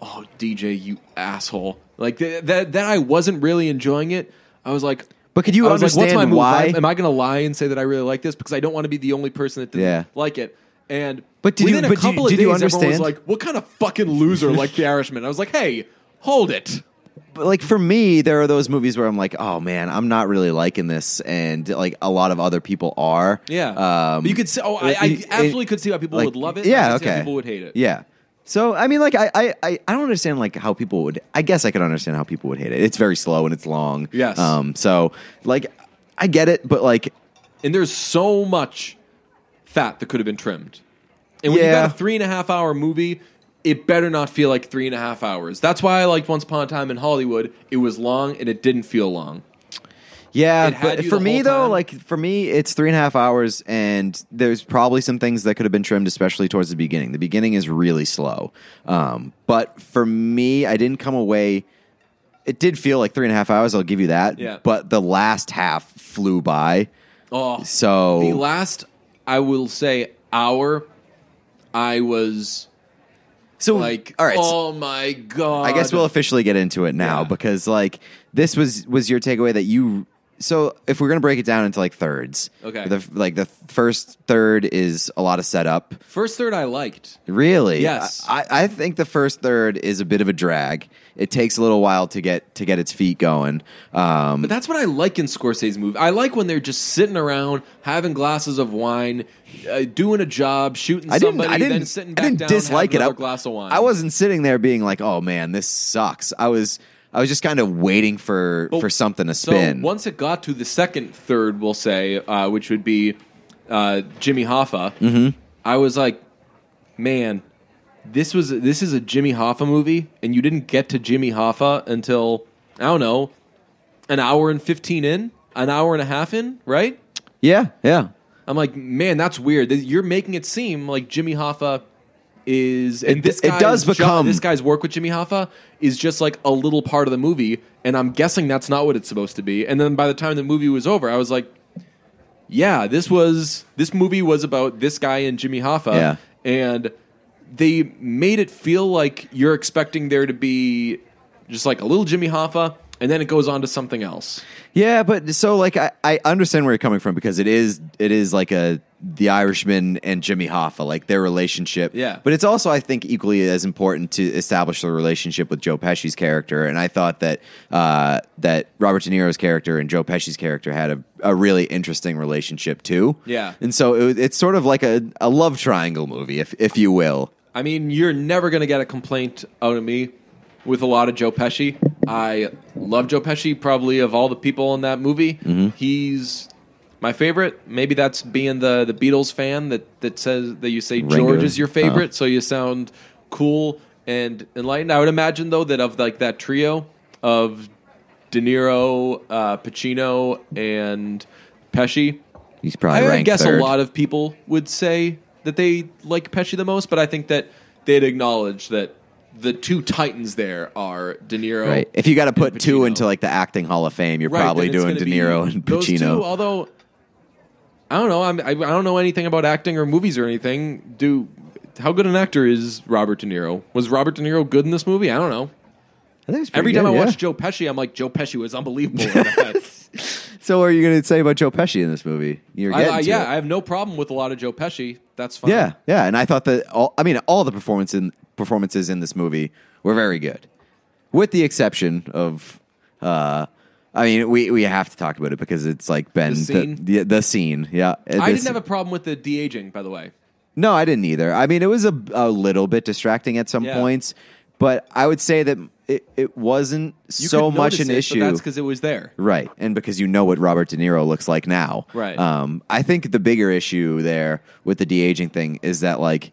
"Oh, DJ, you asshole!" Like th- that that I wasn't really enjoying it. I was like. But could you I was like, What's my understand move? why? Am I going to lie and say that I really like this because I don't want to be the only person that didn't Yeah. like it? And But did you- within a but do you- couple of did days, you everyone was understand? like, "What kind of fucking loser like The Irishman?" I was like, "Hey, hold it." But, like for me, there are those movies where I'm like, oh man, I'm not really liking this, and like a lot of other people are. Yeah, Um, But you could see. Oh, I, I it- absolutely could see why people like, would love it. Yeah, I could see how okay. people would hate it. Yeah. So I mean, like I, I, I don't understand like how people would. I guess I could understand how people would hate it. It's very slow and it's long. Yes. Um. So like, I get it, but like, And there's so much fat that could have been trimmed. And when you Yeah. got a three and a half hour movie, it better not feel like three and a half hours. That's why I liked Once Upon a Time in Hollywood. It was long and it didn't feel long. Yeah, but for me though, time. like for me, it's three and a half hours, and there's probably some things that could have been trimmed, especially towards the beginning. The beginning is really slow, um, but for me, I didn't come away. It did feel like three and a half hours. I'll give you that. Yeah. But the last half flew by. Oh, So the last, I will say, hour, I was so like, all right. so- oh my God. I guess we'll officially get into it now Yeah. because like this was was your takeaway that you so if we're gonna break it down into like thirds, Okay. the like the first third is a lot of setup. First third I liked. Really? Yes. I, I think the first third is a bit of a drag. It takes a little while to get to get its feet going. Um, But that's what I like in Scorsese's movies. I like when they're just sitting around, having glasses of wine, uh, doing a job, shooting I didn't. somebody, I didn't. then sitting I didn't down, dislike having it. I, another glass of wine. I wasn't sitting there being like, "Oh man, this sucks." I was. I was just kind of waiting for But- for something to spin. So once it got to the second third, we'll say, uh, which would be uh, Jimmy Hoffa, Mm-hmm. I was like, man, this was this is a Jimmy Hoffa movie, and you didn't get to Jimmy Hoffa until I don't know, an hour and fifteen in, an hour and a half in, right? yeah, yeah. I'm like, man, that's weird. You're making it seem like Jimmy Hoffa is and this it guy's does become- this guy's work with Jimmy Hoffa is just like a little part of the movie, and I'm guessing that's not what it's supposed to be. And then by the time the movie was over, I was like, yeah, this was this movie was about this guy and Jimmy Hoffa, Yeah. and they made it feel like you're expecting there to be just like a little Jimmy Hoffa, and then it goes on to something else. Yeah, but so like I, I understand where you're coming from because it is it is like a the Irishman and Jimmy Hoffa like their relationship. Yeah. but it's also I think equally as important to establish the relationship with Joe Pesci's character. And I thought that uh, that Robert De Niro's character and Joe Pesci's character had a, a really interesting relationship too. Yeah. and so it, it's sort of like a, a love triangle movie, if if you will. I mean, you're never going to get a complaint out of me with a lot of Joe Pesci. I love Joe Pesci, probably of all the people in that movie. He's my favorite. Maybe that's being the, the Beatles fan that, that says that you say Ringo. George is your favorite, Oh. so you sound cool and enlightened. I would imagine, though, that of like that trio of De Niro, uh, Pacino, and Pesci, He's probably I guess third. a lot of people would say that they like Pesci the most, but I think that they'd acknowledge that the two titans there are De Niro. Right. If you got to put two into like the acting Hall of Fame, you're Right, probably then it's doing gonna De be Niro and those Pacino. two, although I don't know, I'm, I, I don't know anything about acting or movies or anything. Do how good an actor is Robert De Niro? Was Robert De Niro good in this movie? I don't know. I think it's pretty Every time good, I yeah. watch Joe Pesci, I'm like Joe Pesci was unbelievable. in that. So, what are you going to say about Joe Pesci in this movie? You're I, getting I, to yeah, it. I have no problem with a lot of Joe Pesci. That's fine. yeah, yeah, and I thought that all. I mean, all the performance in, performances in this movie were very good, with the exception of. Uh, I mean, we, we have to talk about it because it's like been The scene? the, the scene. Yeah, I didn't have a problem with the de aging, by the way. No, I didn't either. I mean, it was a, a little bit distracting at some Yeah. points, but I would say that it, it wasn't You so could much notice an it, issue. But that's because it was there. Right. And because you know what Robert De Niro looks like now. Right. Um, I think the bigger issue there with the de aging thing is that, like,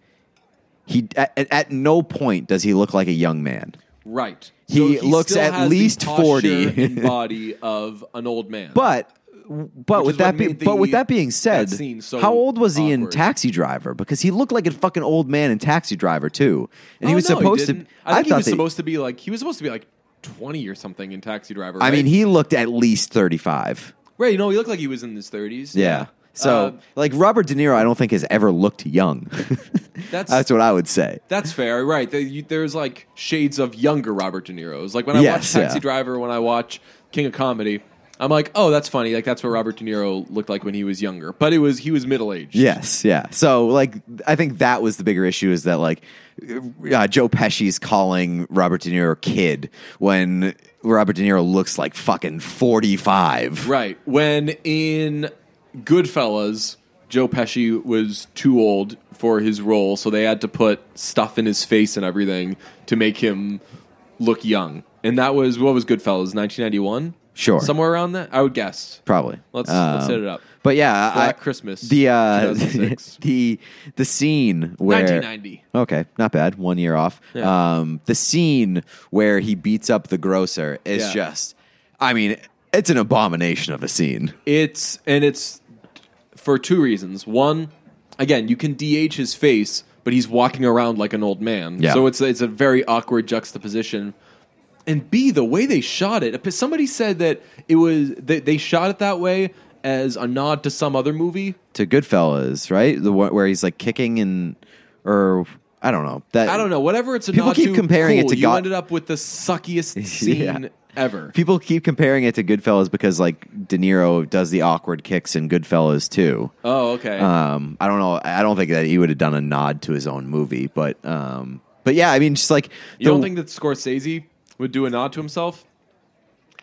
he at, at no point does he look like a young man. Right. He looks still at has the least posture 40. and body of an old man. But. But Which with that, be, but with that being said, that so how old was he in. Taxi Driver? Because he looked like a fucking old man in Taxi Driver too, and he Oh, was no, supposed to. didn't. I think he was supposed to be like he was supposed to be like twenty or something in Taxi Driver. I mean, he looked at least thirty-five. right. You know, he looked like he was in his thirties. Yeah. So, Uh, like Robert De Niro, I don't think has ever looked young. That's- that's what I would say. That's fair, right? There- you- There's like shades of younger Robert De Niro's. Like when I Yes, watch Taxi yeah. Driver, when I watch King of Comedy, I'm like, oh, that's funny. Like that's what Robert De Niro looked like when he was younger. But it was he was middle aged. Yes, yeah. So, like, I think that was the bigger issue is that like uh, Joe Pesci's calling Robert De Niro kid when Robert De Niro looks like fucking forty-five. Right. When in Goodfellas, Joe Pesci was too old for his role, so they had to put stuff in his face and everything to make him look young. And that was what was Goodfellas, 1991? Sure. Somewhere around that, I would guess. Probably. Let's- let's set it up. But yeah, Black I, Christmas, The uh, 2006. the the scene where 1990. Okay, not bad. One year off. Yeah. Um, the scene where he beats up the grocer is Yeah. just. I mean, it's an abomination of a scene. It's and it's for two reasons. One, again, you can de-age his face, but he's walking around like an old man. Yeah. So it's it's a very awkward juxtaposition. And B, the way they shot it. Somebody said that it was they, they shot it that way as a nod to some other movie. To Goodfellas, right? The one where he's like kicking and or I don't know. That I don't know. Whatever it's a People nod keep to, comparing it to you God- ended up with the suckiest scene Yeah. ever. People keep comparing it to Goodfellas because like De Niro does the awkward kicks in Goodfellas too. Oh, okay. Um, I don't know. I don't think that he would have done a nod to his own movie, but um, but yeah, I mean, just like you the- don't think that Scorsese would do a nod to himself?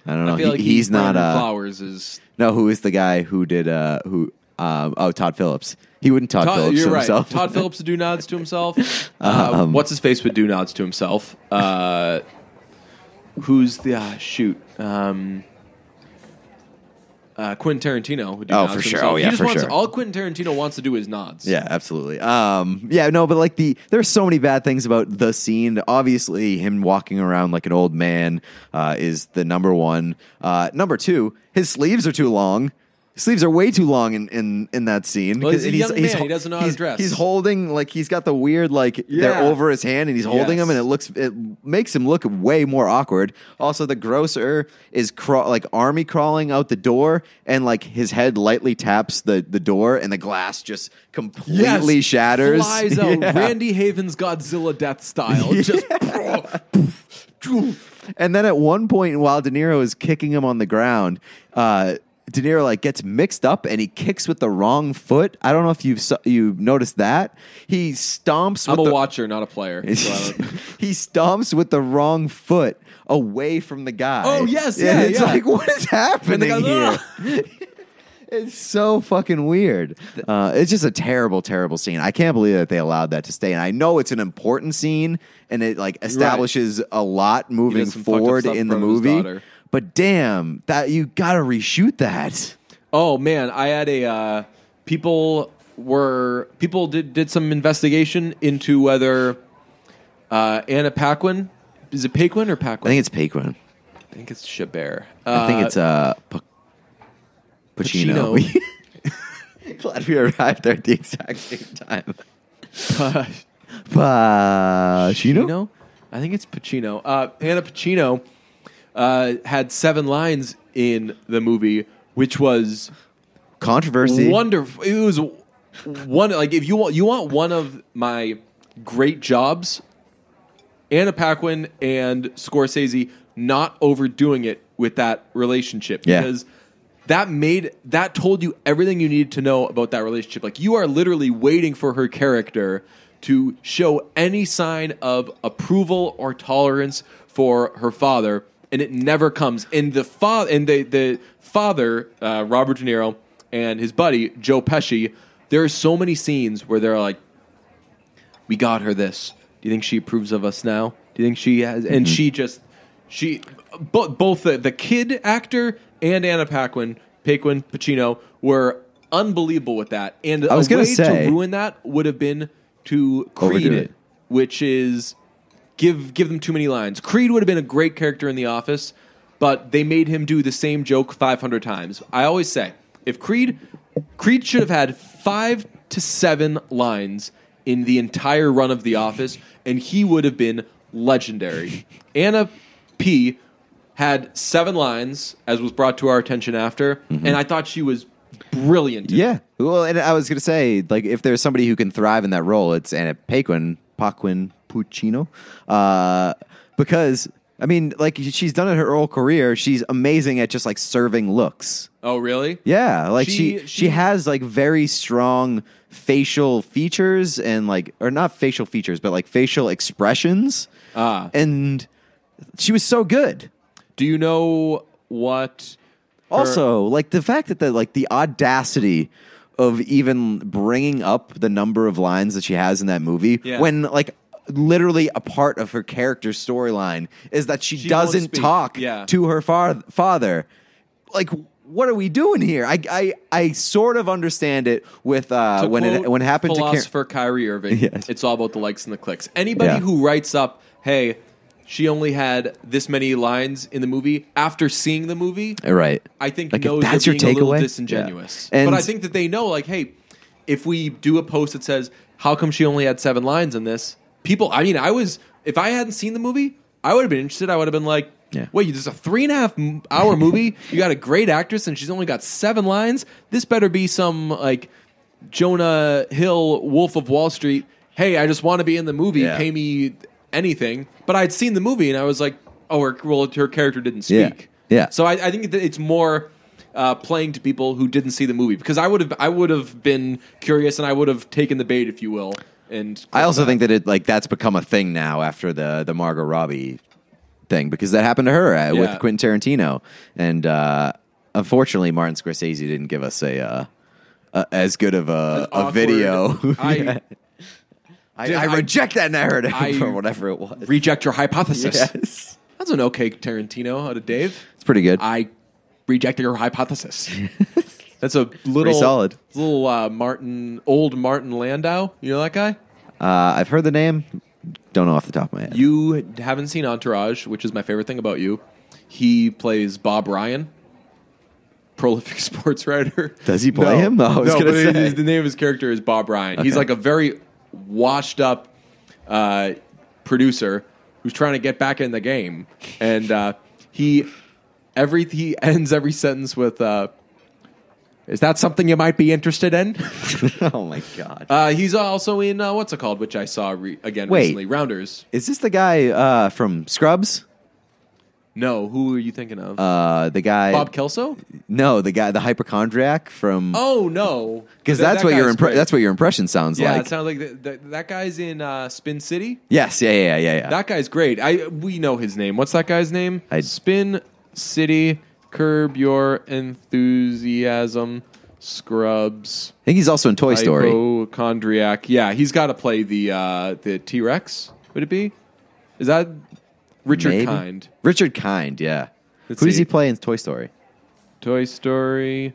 I don't know. I feel He- like he's not. Brandon Uh, Flowers is no, who is the guy who did? Uh, who? Um, oh, Todd Phillips. He wouldn't Todd, Todd, Phillips you're to right. Todd Phillips would do nods to himself. Uh, what's his face would do nods to himself. Uh, who's the uh, shoot? Um, uh, Quentin Tarantino would do Oh, nods for sure. himself. Oh, He yeah, just for wants- sure. All Quentin Tarantino wants to do is nods. Yeah, absolutely. Um, yeah, no, but like the there's so many bad things about the scene. Obviously, him walking around like an old man uh, is the number one. Uh, number two, his sleeves are too long. Sleeves are way too long in, in, in that scene. Well, he's a young man. He doesn't know how to dress. He's holding like he's got the weird like they're over his hand and he's holding Yes. them and it looks it makes him look way more awkward. Also, the grocer is craw- like army crawling out the door and like his head lightly taps the the door and the glass just completely shatters. Flies out. Yeah. Randy Haven's Godzilla death style. Just And then at one point, while De Niro is kicking him on the ground, uh, De Niro like gets mixed up and he kicks with the wrong foot. I don't know if you've you noticed that he stomps. I'm with a the, watcher, not a player. so he stomps with the wrong foot away from the guy. Oh, yes, And yeah, It's yeah. like what is happening guy's, here? It's so fucking weird. Uh, it's just a terrible, terrible scene. I can't believe that they allowed that to stay. And I know it's an important scene, and it like establishes a lot moving some fucked up forward in the movie. But damn, that you got to reshoot that. Oh man, I had a uh, people were people did did some investigation into whether uh, Anna Paquin is it Paquin or Paquin? I think it's Paquin. I think it's Chabert. I think it's uh, P- Pacino. Pacino. Glad we arrived there at the exact same time. uh, Pacino. Pacino. I think it's Pacino. Uh, Anna Pacino uh, had seven lines in the movie, which was Controversy. wonderful. It was one like if you want you want one of my great jobs, Anna Paquin and Scorsese not overdoing it with that relationship Yeah. because that made that told you everything you needed to know about that relationship. Like you are literally waiting for her character to show any sign of approval or tolerance for her father, and it never comes. And the father and the the father, uh, Robert De Niro, and his buddy Joe Pesci. There are so many scenes where they're like, "We got her this. Do you think she approves of us now? Do you think she has?" And she just she bo- both the, the kid actor and Anna Paquin, Paquin Pacino were unbelievable with that. And I was a gonna way say- to ruin that would have been to create Overdo it, it. which is give give them too many lines. Creed would have been a great character in The Office, but they made him do the same joke 500 times. I always say, if Creed Creed should have had 5 to 7 lines in the entire run of The Office and he would have been legendary. Anna P had 7 lines as was brought to our attention after, mm-hmm. and I thought she was brilliant. Yeah. Well, and I was going to say, like, if there's somebody who can thrive in that role, it's Anna Paquin, Paquin Puccino. Uh, because, I mean, like, she's done it her whole career. She's amazing at just, like, serving looks. Oh, really? Yeah. Like, she, She- she, has, like, very strong facial features and, like, or not facial features, but, like, facial expressions. Ah. And she was so good. Do you know what her- Also, like the fact that the like the audacity of even bringing up the number of lines that she has in that movie Yeah. when like literally a part of her character storyline is that she, She won't doesn't speak. talk Yeah. to her fa- father. Like what are we doing here? I I, I sort of understand it with uh, To when it quote when it happened to Karen. philosopher Kyrie Irving, Yes. it's all about the likes and the clicks. Anybody Yeah. who writes up, "Hey, she only had this many lines in the movie," after seeing the movie, Right. I think Like, if knows that's your being a little takeaway? disingenuous. Yeah. And- but I think that they know, like, hey, if we do a post that says, "How come she only had seven lines in this?" People, I mean, I was if I hadn't seen the movie, I would have been interested. I would have been like, Yeah. "Wait, this is a three and a half hour movie. You got a great actress, and she's only got seven lines. This better be some like Jonah Hill, Wolf of Wall Street. Hey, I just want to be in the movie. Yeah. Pay me anything." But I'd seen the movie, and I was like, "Oh, her, well, her character didn't Yeah. speak." Yeah. So I, I think that it's more uh, playing to people who didn't see the movie because I would have I would have been curious and I would have taken the bait, if you will. And I also think that it like that's become a thing now after the the Margot Robbie thing because that happened to her uh, Yeah. with Quentin Tarantino, and uh, unfortunately, Martin Scorsese didn't give us a, uh, a as good of a, a awkward- video. I- Yeah. I, Dude, I I- reject that narrative I or whatever it was. reject your hypothesis. yes, That's an okay Tarantino out of Dave. it's pretty good. I reject your hypothesis. That's a little solid. little uh, Martin, old Martin Landau. You know that guy? uh, I've heard the name, don't know off the top of my head. You haven't seen Entourage, which is my favorite thing about you. He plays Bob Ryan. prolific sports writer. Does he play No. him? I was no, gonna say. his- the name of his character is Bob Ryan. He's like a very washed up uh, producer who's trying to get back in the game, and uh, he every he ends every sentence with. Uh, is that something you might be interested in? oh my god. Uh, he's also in uh, what's it called, which I saw re- again Wait. recently. Rounders. Is this the guy uh, from Scrubs? No, who are you thinking of? Uh, the guy. Bob Kelso? No, the guy, the hypochondriac from. Oh no, Because That- that's that what your impre- that's what your impression sounds yeah. like. It sounds like the, the, that guy's in uh, Spin City. yes, yeah, yeah, yeah, yeah. That guy's great. I we know his name. What's that guy's name? I- Spin City. Curb your enthusiasm. Scrubs. I think he's also in Toy Story. Hypochondriac. Yeah, he's got to play the uh, the T Rex. Would it be? Is that Richard Maybe. Kind? Richard Kind, yeah. Let's Who does he play in Toy Story? Toy Story.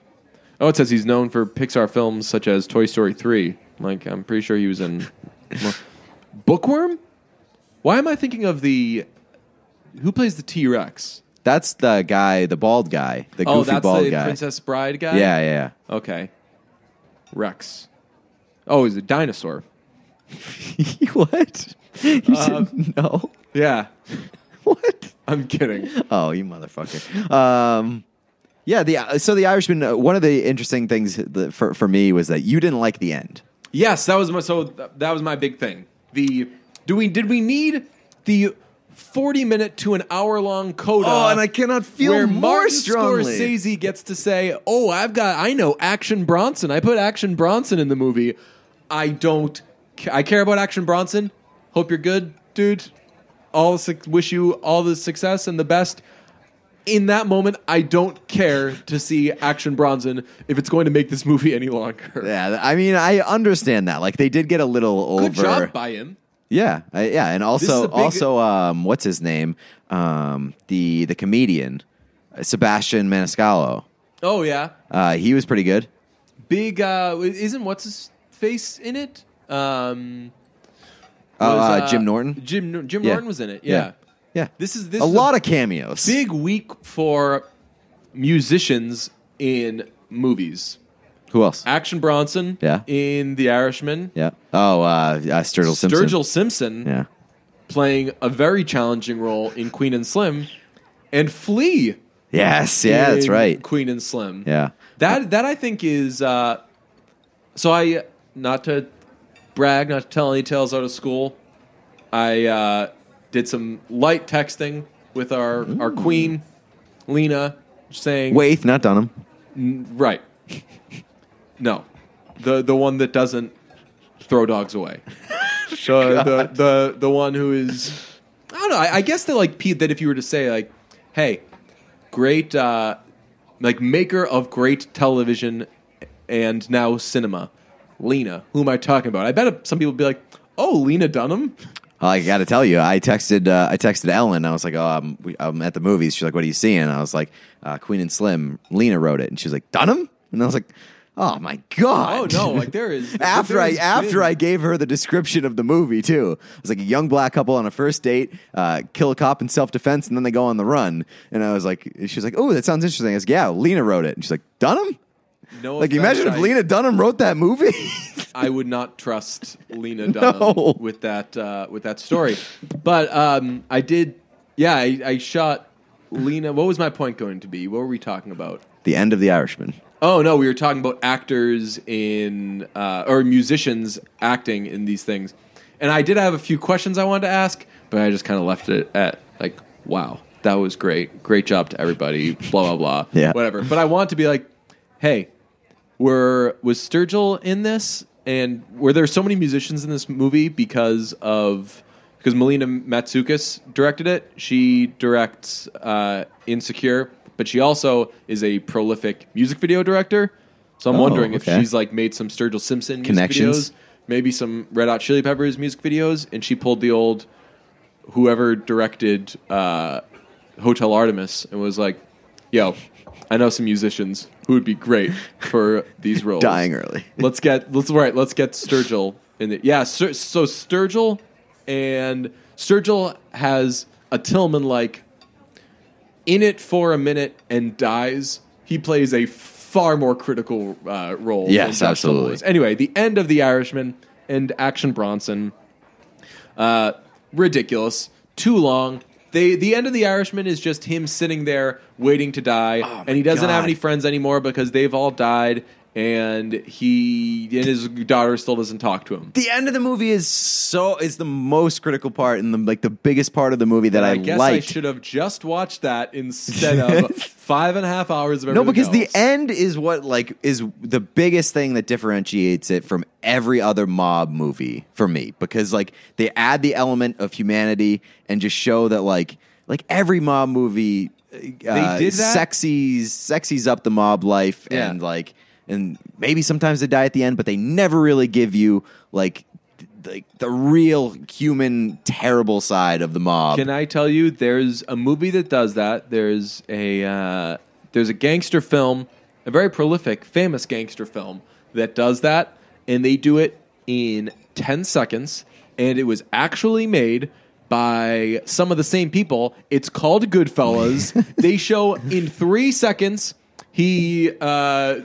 Oh, it says he's known for Pixar films such as Toy Story 3. Like, I'm pretty sure he was in. Bookworm? Why am I thinking of the. Who plays the T Rex? That's the guy, the bald guy, the Oh, goofy that's bald the guy. Princess Bride guy? Yeah, yeah. Okay. Rex. Oh, he's a dinosaur. what? You Uh, didn't know? Yeah. What? I'm kidding. Oh, you motherfucker. Um, yeah, the so the Irishman. Uh, one of the interesting things that for for me was that you didn't like the end. Yes, that was my so th- that was my big thing. The do we did we need the 40 minute to an hour long coda? Oh, and I cannot feel where more Martin strongly. Scorsese gets to say, "Oh, I've got I know Action Bronson. I put Action Bronson in the movie. I don't ca- I care about Action Bronson. Hope you're good, dude. All the suc- wish you all the success and the best." In that moment, I don't care to see Action Bronson if it's going to make this movie any longer. Yeah, I mean, I understand that. Like they did get a little Good over. job by him. Yeah, I, yeah, and also big- also um, what's his name? Um, the the comedian uh, Sebastian Maniscalco. Oh yeah, Uh, he was pretty good. big. uh Isn't what's his face in it? Um, Uh, was, uh, Jim Norton. Jim Jim Yeah. Norton was in it. Yeah. yeah. This is this a is lot of cameos. big week for musicians in movies. Who else? Action Bronson. Yeah. In The Irishman. Yeah. Oh, uh, uh, Sturgill Simpson. Sturgill Simpson Yeah. playing a very challenging role in Queen and Slim, and Flea. Yes. Yeah, that's in right. Queen and Slim. Yeah. That that I think is uh, so. I not to brag, not to tell any tales out of school. I uh, did some light texting with our our queen, Lena, saying, Waithe, not Dunham. right, no, the the one that doesn't throw dogs away. so the the the one who is I don't know. I, I guess that like Pete that if you were to say like, hey, great uh, like maker of great television and now cinema, Lena. Who am I talking about? I bet some people would be like, oh, Lena Dunham. Well, I got to tell you, I texted uh, I texted Ellen. I was like, Oh no, like there is after there I has after I gave her the description of the movie too. It was like a young black couple on a first date, uh, kill a cop in self defense, and then they go on the run. And I was like, she was like, "Oh, that sounds interesting." I was like, "Yeah, Lena wrote it," and she's like, "Dunham." no Like, offense, imagine if I- Lena Dunham wrote that movie. I would not trust Lena Dunham No. with that uh, with that story. But um, I did. Yeah, I, I shot Lena. What was my point going to be? What were we talking about? the end of The Irishman. Oh no, we were talking about actors in uh, or musicians acting in these things, and I did have a few questions I wanted to ask, but I just kind of left it at like, wow, that was great, great job to everybody, blah blah blah, Yeah. whatever. But I want to be like, hey, were was Sturgill in this, and were there so many musicians in this movie because of because Melina Matsoukas directed it. She directs uh, Insecure, but she also is a prolific music video director. So I'm Oh, wondering if okay. she's like made some Sturgill Simpson music Connections. videos, maybe some Red Hot Chili Peppers music videos, and she pulled the old whoever directed uh, Hotel Artemis and was like, "Yo, I know some musicians who would be great for these roles." Dying early. let's get let's right. Let's get Sturgill in the yeah. Stur, so Sturgill and Sturgill has a Tillman like in it for a minute and dies he plays a far more critical uh, role. Yes, than absolutely. Anyway, the end of The Irishman and Action Bronson, uh, ridiculous, too long. They, the end of The Irishman is just him sitting there waiting to die, and he doesn't have any friends anymore because they've all died, and he and his daughter still doesn't talk to him. the end of the movie is so is the most critical part and the like the biggest part of the movie that I, I guess liked. I should have just watched that instead of five and a half hours of No, everything because the end is what like is the biggest thing that differentiates it from every other mob movie for me. Because like they add the element of humanity and just show that like like every mob movie uh, did that? sexies sexies up the mob life Yeah. and like and maybe sometimes they die at the end, but they never really give you like like the real human terrible side of the mob. Can I tell you? There's a movie that does that. There's a uh, there's a gangster film, a very prolific, famous gangster film that does that, and they do it in ten seconds, and it was actually made by some of the same people. It's called Goodfellas. they show in three seconds he. Uh,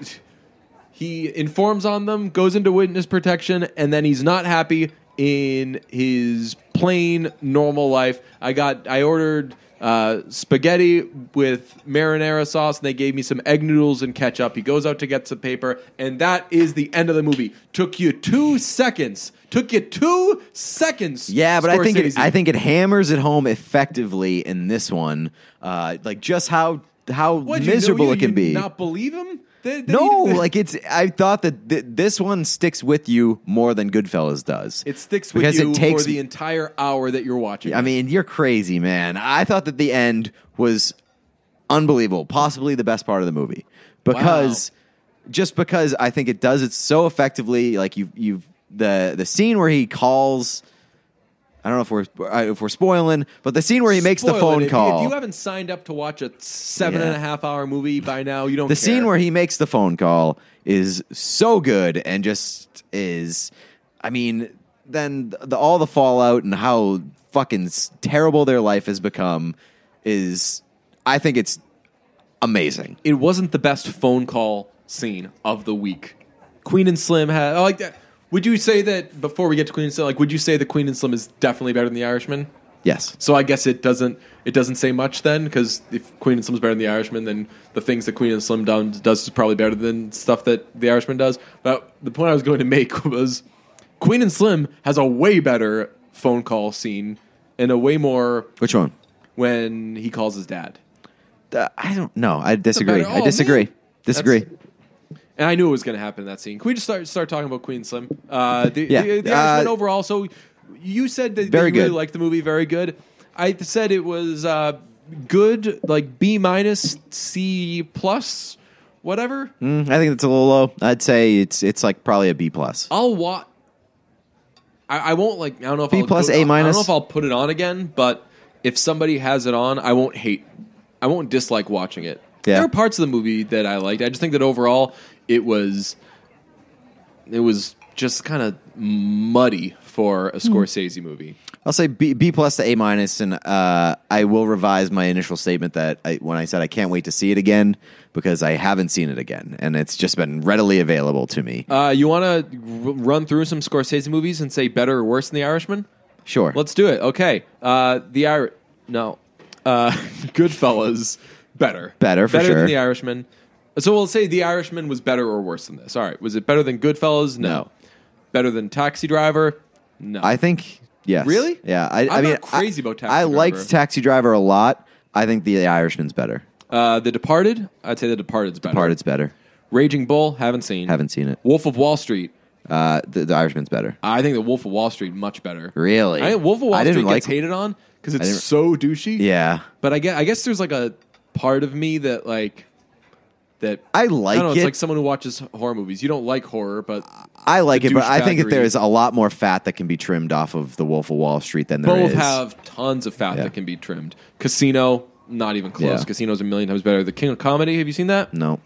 he informs on them, goes into witness protection, and then he's not happy in his plain normal life. I got I ordered uh, spaghetti with marinara sauce, and they gave me some egg noodles and ketchup. He goes out to get some paper, and that is the end of the movie. Took you two seconds. Took you two seconds. Yeah, but I think it, I think it hammers it home effectively in this one, uh, like just how how What'd you know miserable you- it can you be. Not believe him? No, like it's. I thought that th- this one sticks with you more than Goodfellas does. it sticks with because you it takes. for the entire hour that you're watching. I mean, you're crazy, man. I thought that the end was unbelievable, possibly the best part of the movie because just because I think it does it so effectively. Like you, you the the scene where he calls. I don't know if we're if we're spoiling, but the scene where he makes the phone it. If you- call. If you haven't signed up to watch a seven Yeah. and a half hour movie by now, you don't. the scene where he makes the phone call is so good and just is i mean then the, all the fallout and how fucking s- terrible their life has become is i think it's amazing it wasn't the best phone call scene of the week. Queen and Slim had like that. Would you say that before we get to Queen and Slim? Like, would you say that Queen and Slim is definitely better than The Irishman? yes So I guess it doesn't it doesn't say much then because if Queen and Slim is better than The Irishman, then the things that Queen and Slim done, does is probably better than stuff that The Irishman does. But the point I was going to make was Queen and Slim has a way better phone call scene and a way more which one when he calls his dad. Uh, i don't know i disagree i disagree disagree That's- And I knew it was going to happen in that scene. Can we just start start talking about Queen Slim? Uh, the, Yeah. the, the Uh, overall. So you said that, that you really liked the movie. Very good. I said it was uh, good, like B minus, C plus, whatever. Mm, i think it's a little low i'd say it's it's like probably a b plus I'll watch. I, I won't like. I don't know if B I'll plus, A I don't know if I'll put it on again, but if somebody has it on, I won't hate. I won't dislike watching it. Yeah. There are parts of the movie that I liked. I just think that overall, it was. It was just kind of muddy for Hmm. a Scorsese movie. I'll say B, B plus to A minus, and uh, I will revise my initial statement that I, when I said I can't wait to see it again because I haven't seen it again, and it's just been readily available to me. Uh, you want to r- run through some Scorsese movies and say better or worse than The Irishman? Sure, Let's do it. Okay. Uh, the Irish, no, uh, Goodfellas better, Better, for better sure. than the Irishman. So we'll say the Irishman was better or worse than this. All right. Was it better than Goodfellas? No. No. Better than Taxi Driver? No. I think yes. Really? Yeah. I, I I'm mean, not crazy I, about Taxi Driver. I Driver. liked Taxi Driver a lot. I think The Irishman's better. uh, the Departed. I'd say The Departed's better. Departed's better. Raging Bull. Haven't seen. Haven't seen it. Wolf of Wall Street. Uh, the, the Irishman's better. I think the Wolf of Wall Street much better. Really? I think Wolf of Wall I Street didn't like- gets hated on because it's so douchey. Yeah. But I guess I guess there's like a part of me that like that I like I don't know, it. It's like someone who watches horror movies. You don't like horror, but I like it, but I think that there's a lot more fat that can be trimmed off of The Wolf of Wall Street than there is. both have tons of fat Yeah. that can be trimmed. Casino, not even close. Yeah. Casino's a million times better. The King of Comedy. Have you seen that? No.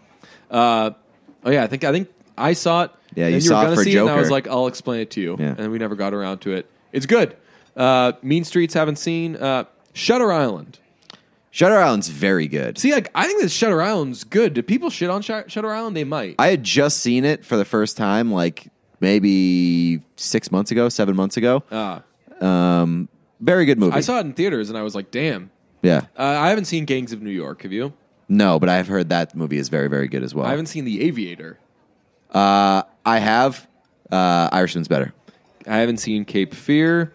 Uh, oh yeah, I think I think I saw it. Yeah, you and saw were it gonna for see it, and I was like, I'll explain it to you. Yeah. And we never got around to it. It's good. Uh, mean Streets haven't seen. Uh, Shutter Island. Shutter Island's very good. See, like I think that Shutter Island's good. Do people shit on Sh- Shutter Island? They might. I had just seen it for the first time, like maybe six months ago, seven months ago. Uh, Um, very good movie. I saw it in theaters and I was like, damn. yeah, Uh, I haven't seen Gangs of New York. Have you? no, but I've heard that movie is very, very good as well. I haven't seen The Aviator. Uh, I have. Uh, Irishman's better. I haven't seen Cape Fear.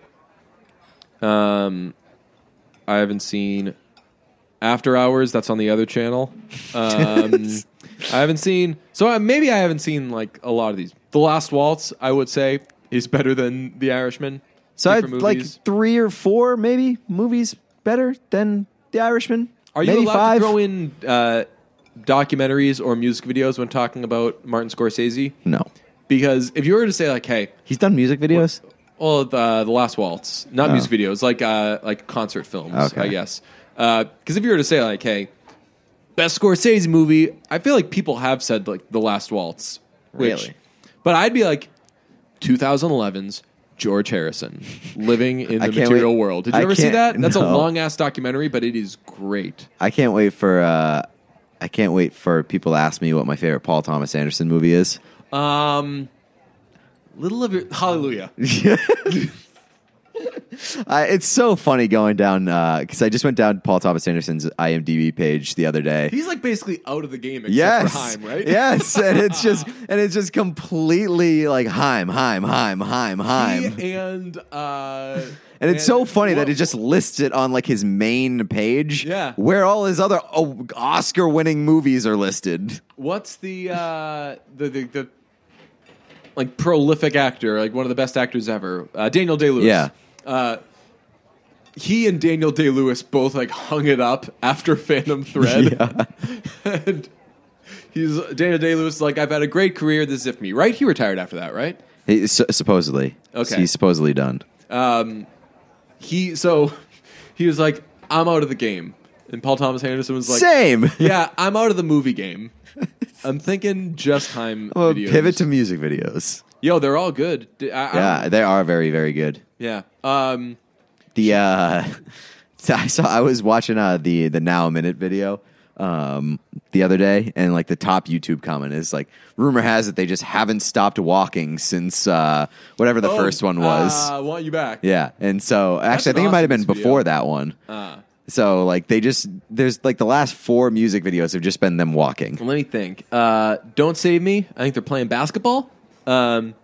Um, I haven't seen After Hours. That's on the other channel. Um, I haven't seen. So uh, maybe I haven't seen like a lot of these. The Last Waltz, I would say, is better than The Irishman. So I'd like three or four, maybe movies better than The Irishman. Are you maybe allowed five? to throw in uh, documentaries or music videos when talking about Martin Scorsese? No, Because if you were to say like, "Hey, he's done music videos. Well, the, the Last Waltz, not Oh. music videos, like uh, like concert films, Okay. I guess. Because if you were to say like, "Hey, best Scorsese movie," I feel like people have said like The Last Waltz, which, Really? But I'd be like, 2011's George Harrison, living in the material wait- world. Did you I ever see that? That's a long ass documentary, but it is great. I can't wait for. Uh, I can't wait for people to ask me what my favorite Paul Thomas Anderson movie is. Um, little of your hallelujah. I, it's so funny going down because I just went down Paul Thomas Anderson's IMDb page the other day. He's like basically out of the game except yes, for Haim, right? yes, and it's just and it's just completely like Haim, Haim, Haim, Haim, Haim. He and uh, And it's so and funny that what- it just lists it on like his main page, Yeah. where all his other oh, Oscar-winning movies are listed. What's the uh, the, the the like prolific actor, like one of the best actors ever, uh, Daniel Day Lewis. Yeah. Uh, he and Daniel Day Lewis both like hung it up after Phantom Thread. and he's Daniel Day Lewis. Like I've had a great career. This is for me, right? He retired after that, right? He- su- supposedly, Okay. he's supposedly done. Um, He so he was like, I'm out of the game, and Paul Thomas Anderson was like, Same. Yeah, I'm out of the movie game. I'm thinking just time Well, videos. pivot to music videos. Yo, they're all good. I- I Yeah, they are very, very good. yeah. Um, The uh, I saw I was watching uh the the Now I'm In It video um the other day, and like the top YouTube comment is like, rumor has it they just haven't stopped walking since uh whatever the oh, first one was. Uh, want you back? yeah, and so actually, I think it might have been video. before that one. Uh, So like they just there's like the last four music videos have just been them walking. let me think. Uh, Don't save me. I think they're playing basketball. Um,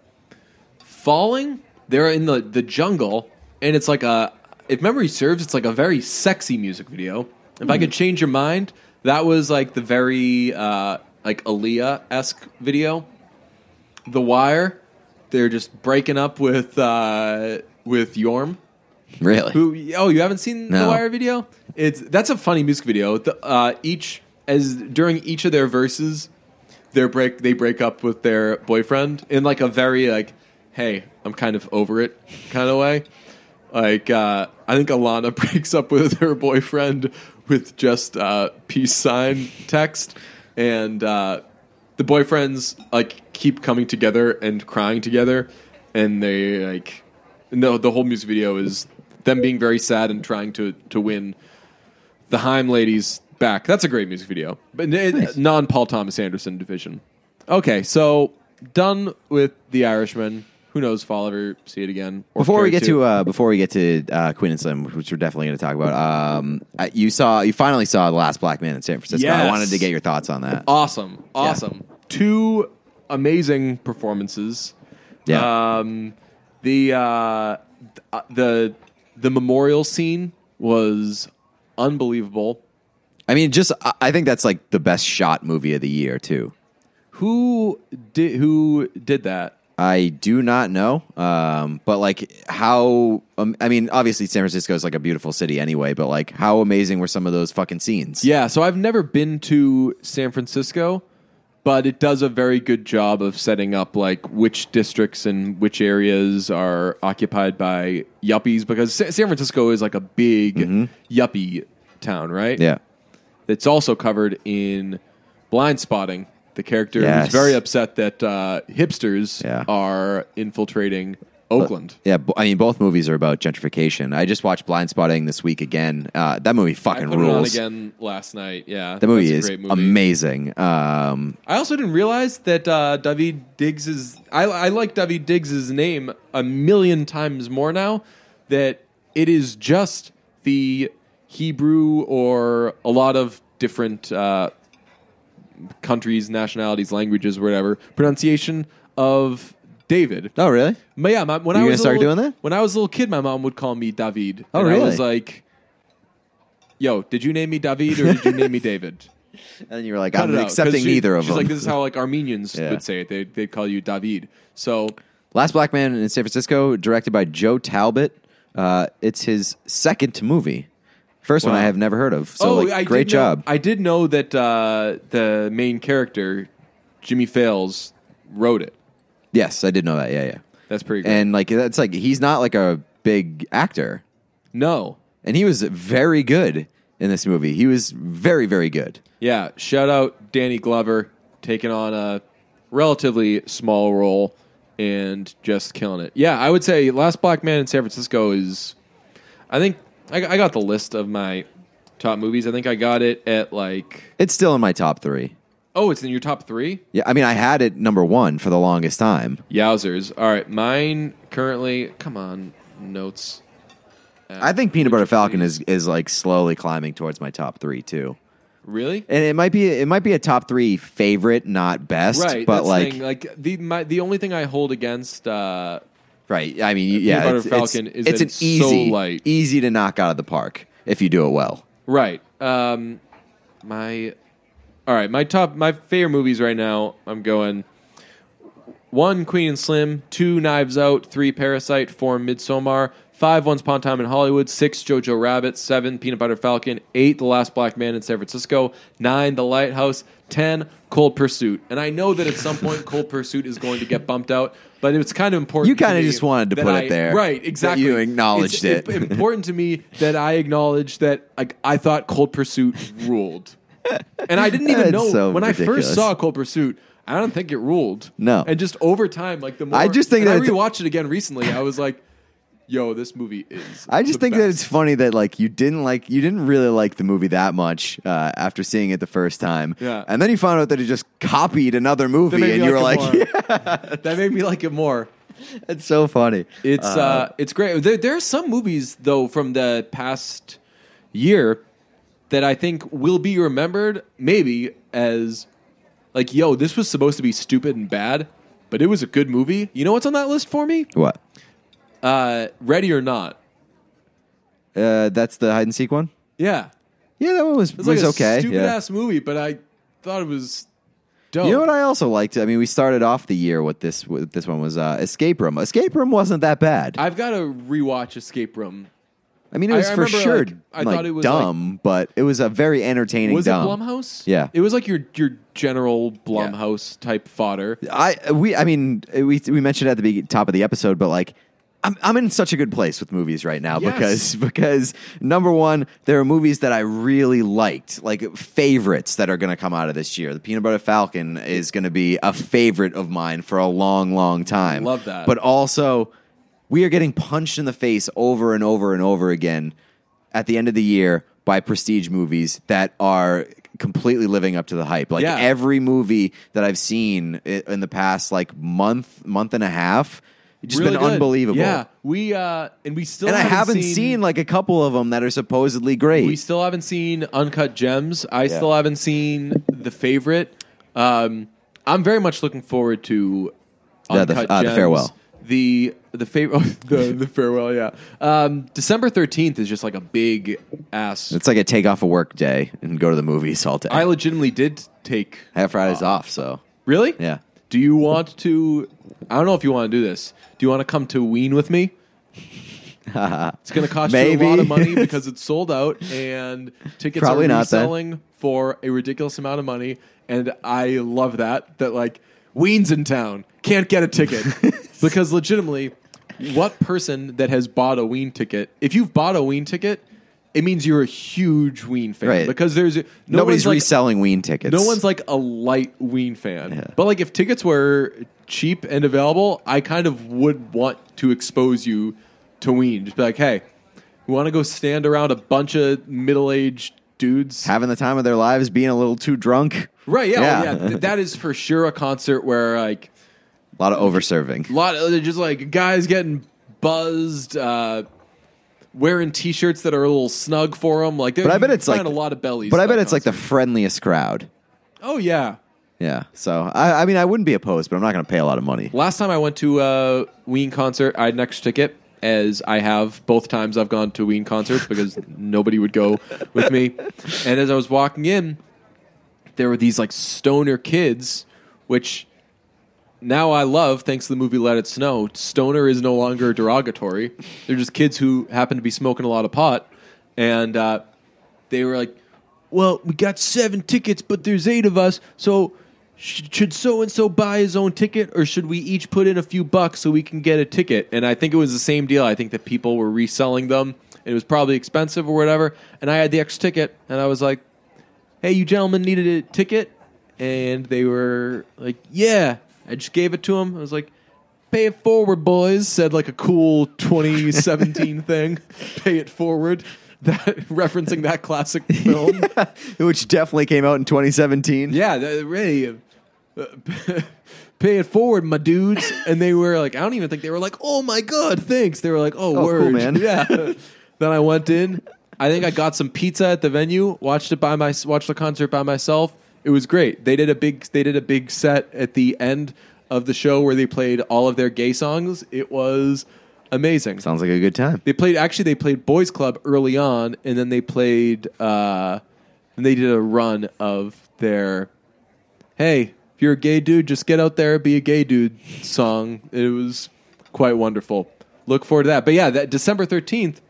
falling. They're in the the jungle, and it's like a. If memory serves, it's like a very sexy music video. If I could change your mind, that was like the very uh, like Aaliyah esque video. The Wire. They're just breaking up with uh, with Yorm. Really? Who? Oh, you haven't seen the No. Wire video? It's that's a funny music video. The, uh, each as during each of their verses, their break they break up with their boyfriend in like a very like, hey, I'm kind of over it kind of way. Like uh, I think Alana breaks up with her boyfriend with just uh, peace sign text, and uh, the boyfriends like keep coming together and crying together, and they like no the whole music video is them being very sad and trying to to win the Haim ladies back. That's a great music video, but it- non Paul Thomas Anderson division. Okay, so done with the Irishman. Who knows if I'll ever see it again? or Before we get to uh, before we get to uh, Queen and Slim, which we're definitely going to talk about, um, uh, you saw you finally saw the Last Black Man in San Francisco. I wanted to get your thoughts on that. awesome, awesome, two amazing performances. Yeah. Um, the uh, the the memorial scene was unbelievable. I mean, just I- I think that's like the best shot movie of the year too. Who did who did that? I do not know, um, but like how um, I mean, obviously San Francisco is like a beautiful city anyway, but like how amazing were some of those fucking scenes? Yeah, so I've never been to San Francisco, but it does a very good job of setting up like which districts and which areas are occupied by yuppies because Sa- San Francisco is like a big yuppie town, right? yeah, It's also covered in Blindspotting. The character Yes. who's very upset that uh, hipsters Yeah. are infiltrating Oakland. Yeah, bo- I mean, both movies are about gentrification. I just watched Blindspotting this week again. Uh, that movie I fucking put it on rules. again last night. Yeah, The movie that's is great movie. amazing. Um, I also didn't realize that uh, Daveed Diggs is. I, I like Daveed Diggs' name a million times more now. That it is just the Hebrew or a lot of different uh, countries, nationalities, languages, whatever pronunciation of David. oh, really? But yeah, my, when You I gonna was a start little- doing that? When I was a little kid, my mom would call me David. Oh, and I really? was like, "Yo, did you name me David or did you name me David?" And then you were like, Cut I'm it out, 'cause accepting she- neither of she's them. like, this is how like Armenians Yeah. would say it. They they'd call you David. So Last Black Man in San Francisco, directed by Joe Talbot. Uh, it's his second movie. First one Wow. I have never heard of. So, like, Oh, I great know- job. I did know that uh, the main character, Jimmy Fails, wrote it. yes, I did know that. Yeah, yeah. That's pretty great. And like, that's like he's not like a big actor, no, and he was very good in this movie. He was very, very good. yeah. Shout out Danny Glover taking on a relatively small role and just killing it. Yeah, I would say Last Black Man in San Francisco is. I think I, I got the list of my top movies. I think I got it at like. It's still in my top three. Oh, it's in your top three. Yeah, I mean, I had it number one for the longest time. Yowzers! All right, mine currently. Come on, notes. I think Peanut Butter Falcon is is like slowly climbing towards my top three too. Really? And it might be it might be a top three favorite, not best. Right, but that's the like thing. like the my, the only thing I hold against uh, right. I mean, yeah, Butter it's, Falcon it's, is it's an it's so easy, light. easy to knock out of the park if you do it well. right. Um, my all right, my top my favorite movies right now. I'm going one Queen and Slim, two Knives Out, three Parasite, four Midsommar, five Once Upon a Time in Hollywood, six Jojo Rabbit, seven Peanut Butter Falcon, eight The Last Black Man in San Francisco, nine The Lighthouse, ten Cold Pursuit. And I know that at some point Cold Pursuit is going to get bumped out, but it's kind of important. You kinda just wanted to put it there, right? Exactly. you acknowledged It's it. important to me that I acknowledge that like I thought Cold Pursuit ruled, and I didn't even know so when I first saw Cold Pursuit. I don't think it ruled. No. and just over time, like the more I just think that I rewatched it again recently. I was like, "Yo, this movie is." I just think that it's funny that like you didn't like you didn't really like the movie that much uh, after seeing it the first time, Yeah. and then you found out that it just copied another movie, and you were like, like that made me like it more. "It's so funny." It's uh, it's great. There, there are some movies though from the past year that I think will be remembered maybe as like, yo, this was supposed to be stupid and bad, but it was a good movie. You know what's on that list for me? what? Uh, Ready or Not. Uh, that's the hide and seek one. Yeah, Yeah, that one was it's was like a okay. stupid yeah. ass movie, but I thought it was dope. You know what I also liked? I mean, we started off the year with this. With this one was uh, Escape Room. Escape Room wasn't that bad. I, I've got to rewatch Escape Room. I mean, it I- was for remember, sure like, I thought it was, dumb, but it was a very entertaining. Was dumb. it Blumhouse? Yeah. it was like your your general Blumhouse type fodder. I we I mean we we mentioned at the be- top of the episode, but like I'm I'm in such a good place with movies right now Yes. because because number one, there are movies that I really liked, like favorites that are going to come out of this year. The Peanut Butter Falcon is going to be a favorite of mine for a long, long time. Love that. But also, we are getting punched in the face over and over and over again at the end of the year by prestige movies that are completely living up to the hype. Like Yeah. every movie that I've seen in the past like month, month and a half, it's just Really been good. unbelievable. Yeah, we uh, and we still And I haven't haven't seen, like a couple of them that are supposedly great. we still haven't seen Uncut Gems. I Yeah. still haven't seen The Favorite. Um, I'm very much looking forward to Yeah, the- Uncut uh, The Farewell. The the favorite the the farewell yeah um, December 13th is just like a big ass it's like a take off a work day and go to the movies all day. I legitimately did take I have Fridays off, so really yeah. do you want to I don't know if you want to do this do you want to come to Ween with me It's going to cost you a lot of money because it's sold out and tickets Probably are not then. reselling for a ridiculous amount of money. And I love that that like Ween's in town can't get a ticket because legitimately, what person that has bought a Ween ticket? If you've bought a Ween ticket, it means you're a huge Ween fan Right. because there's no Nobody's one's like, reselling Ween tickets. no one's like a light Ween fan. But like if tickets were cheap and available, I kind of would want to expose you to Ween. Just be like, hey, you want to go stand around a bunch of middle aged dudes? having the time of their lives, being a little too drunk. right? Yeah, Yeah. oh, yeah. Th- that is for sure a concert where like A lot of overserving. a lot of just like guys getting buzzed. Uh, Wearing T-shirts that are a little snug for them, like But I bet it's like a lot of bellies. But I bet it's like the friendliest crowd. oh yeah, Yeah. So I, I mean, I wouldn't be opposed, but I'm not going to pay a lot of money. Last time I went to a Ween concert, I had an extra ticket, as I have both times I've gone to Ween concerts because nobody would go with me. And as I was walking in, there were these like stoner kids, which now I love thanks to the movie Let It Snow. Stoner is no longer derogatory. They're just kids who happen to be smoking a lot of pot. And uh, they were like, well, we got seven tickets, but there's eight of us, so should so and so buy his own ticket, or should we each put in a few bucks so we can get a ticket? And I think it was the same deal. I think that people were reselling them. and It was probably expensive or whatever. And I had the extra ticket, and I was like, "Hey, you gentlemen needed a ticket?" And they were like, "Yeah." I just gave it to them. I was like, "Pay it forward, boys." Said like a cool 2017 thing. Pay it forward. That referencing that classic film. Which definitely came out in 2017. Yeah, that, really. uh, pay it forward, my dudes. And they were like, I don't even think they were like, oh my god, thanks. They were like, oh, Oh, cool, word, man. Yeah. then I went in. I think I got some pizza at the venue. Watched it by my watched the concert by myself. It was great. They did a big they did a big set at the end of the show where they played all of their gay songs. It was amazing. Sounds like a good time. They played actually they played Boys Club early on, and then they played uh, and they did a run of their Hey, if you're a gay dude, just get out there, be a gay dude song. It was quite wonderful. Look forward to that. But yeah, that December thirteenth,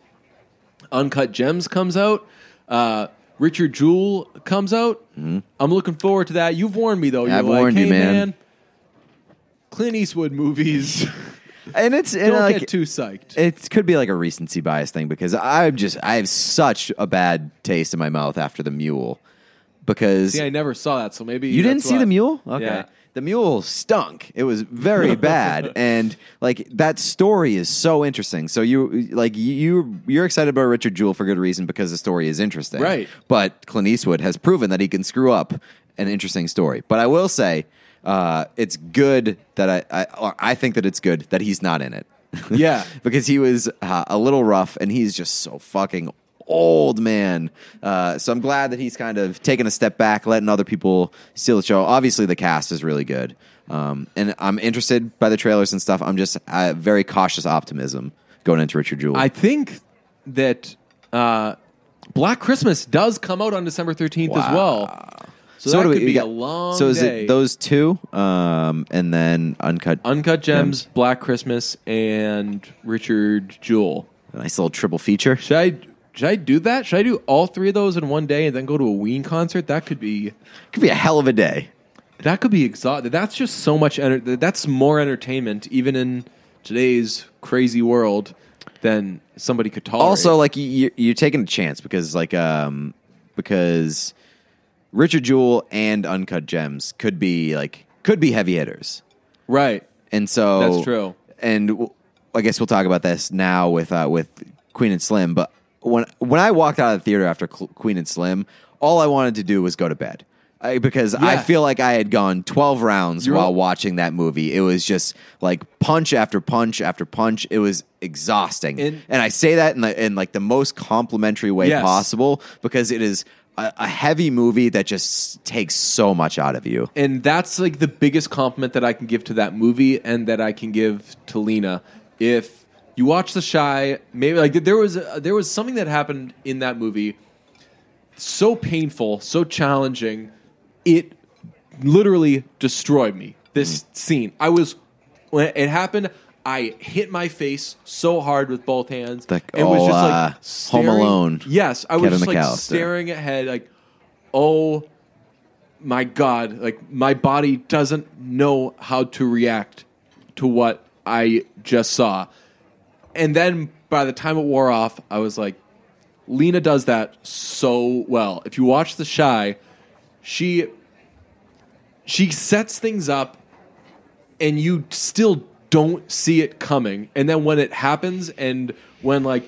Uncut Gems comes out. Uh, Richard Jewell comes out. I'm looking forward to that. You've warned me though. You're I've like, warned you, hey, man." Clint Eastwood movies. And it's and Don't like get too psyched. it could be like a recency bias thing because I'm just I have such a bad taste in my mouth after the mule because See, I never saw that, so maybe you didn't see why. the mule. Okay, Yeah. the mule stunk. It was very bad, and like that story is so interesting. So you like you you're excited about Richard Jewell for good reason because the story is interesting, Right. But Clint Eastwood has proven that he can screw up an interesting story. But I will say. Uh, it's good that I, I, I think that it's good that he's not in it. Yeah. because he was uh, a little rough and he's just so fucking old man. Uh, so I'm glad that he's kind of taking a step back, letting other people steal the show. Obviously, the cast is really good, um, and I'm interested by the trailers and stuff. I'm just uh, very cautious optimism going into Richard Jewell. I think that uh, Black Christmas does come out on December 13th as well. So, so that could we be got- a long So is day. it those two, um, and then uncut, Uncut Gems, Black Christmas, and Richard Jewell. a nice little triple feature? Should I should I do that? Should I do all three of those in one day and then go to a Ween concert? That could be Could be a hell of a day. that could be exhausting. That's just so much. Enter- that's more entertainment, even in today's crazy world, than somebody could tolerate. also like you, you're taking a chance because like um because Richard Jewell and Uncut Gems could be like could be heavy hitters, right? and so That's true. And w- I guess we'll talk about this now with uh, with Queen and Slim. But when when I walked out of the theater after Cl- Queen and Slim, all I wanted to do was go to bed. I, because I feel like I had gone 12 rounds You're while all- watching that movie. It was just like punch after punch after punch. It was exhausting. And- and I say that in, the, in like the most complimentary way Yes. possible because it is a, a heavy movie that just takes so much out of you. and that's like the biggest compliment that I can give to that movie and that I can give to Lena. If you watch The Chi, maybe like there was a, there was something that happened in that movie so painful, so challenging, it literally destroyed me. This mm. scene, I was when it happened. I hit my face so hard with both hands. Like, it was oh, just uh, like Home Alone, Yes, I was just like McAllister. staring ahead, like, oh my god like my body doesn't know how to react to what i just saw and then by the time it wore off i was like Lena does that so well. If you watch The Chi, she she sets things up and you still don't see it coming. And then when it happens and when like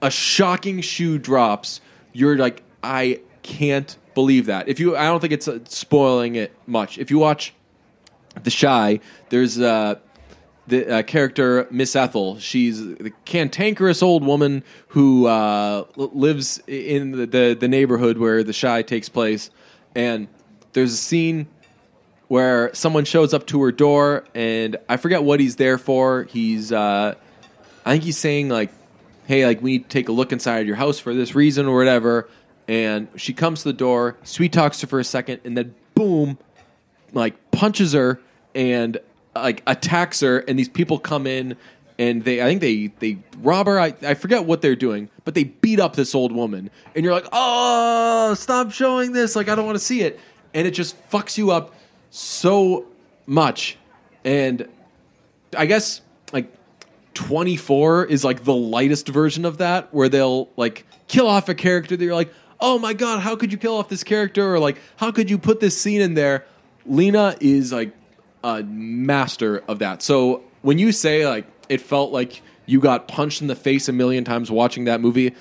a shocking shoe drops, you're like I can't believe that. If you I don't think it's uh, spoiling it much. If you watch The Chi, there's uh the uh, character Miss Ethel. She's the cantankerous old woman who uh, lives in the, the the neighborhood where the Chi takes place, and there's a scene where someone shows up to her door, and I forget what he's there for. He's uh, I think he's saying like, "Hey, like we need to take a look inside your house for this reason or whatever." And she comes to the door, sweet talks her for a second, and then boom, like punches her and like attacks her and these people come in and they I think they they rob her I, I forget what they're doing but they beat up this old woman and you're like oh stop showing this like I don't want to see it and it just fucks you up so much. And I guess like 24 is like the lightest version of that where they'll like kill off a character that you're like oh my god how could you kill off this character? Or like how could you put this scene in there? Lena is like a master of that. So when you say like it felt like you got punched in the face a million times watching that movie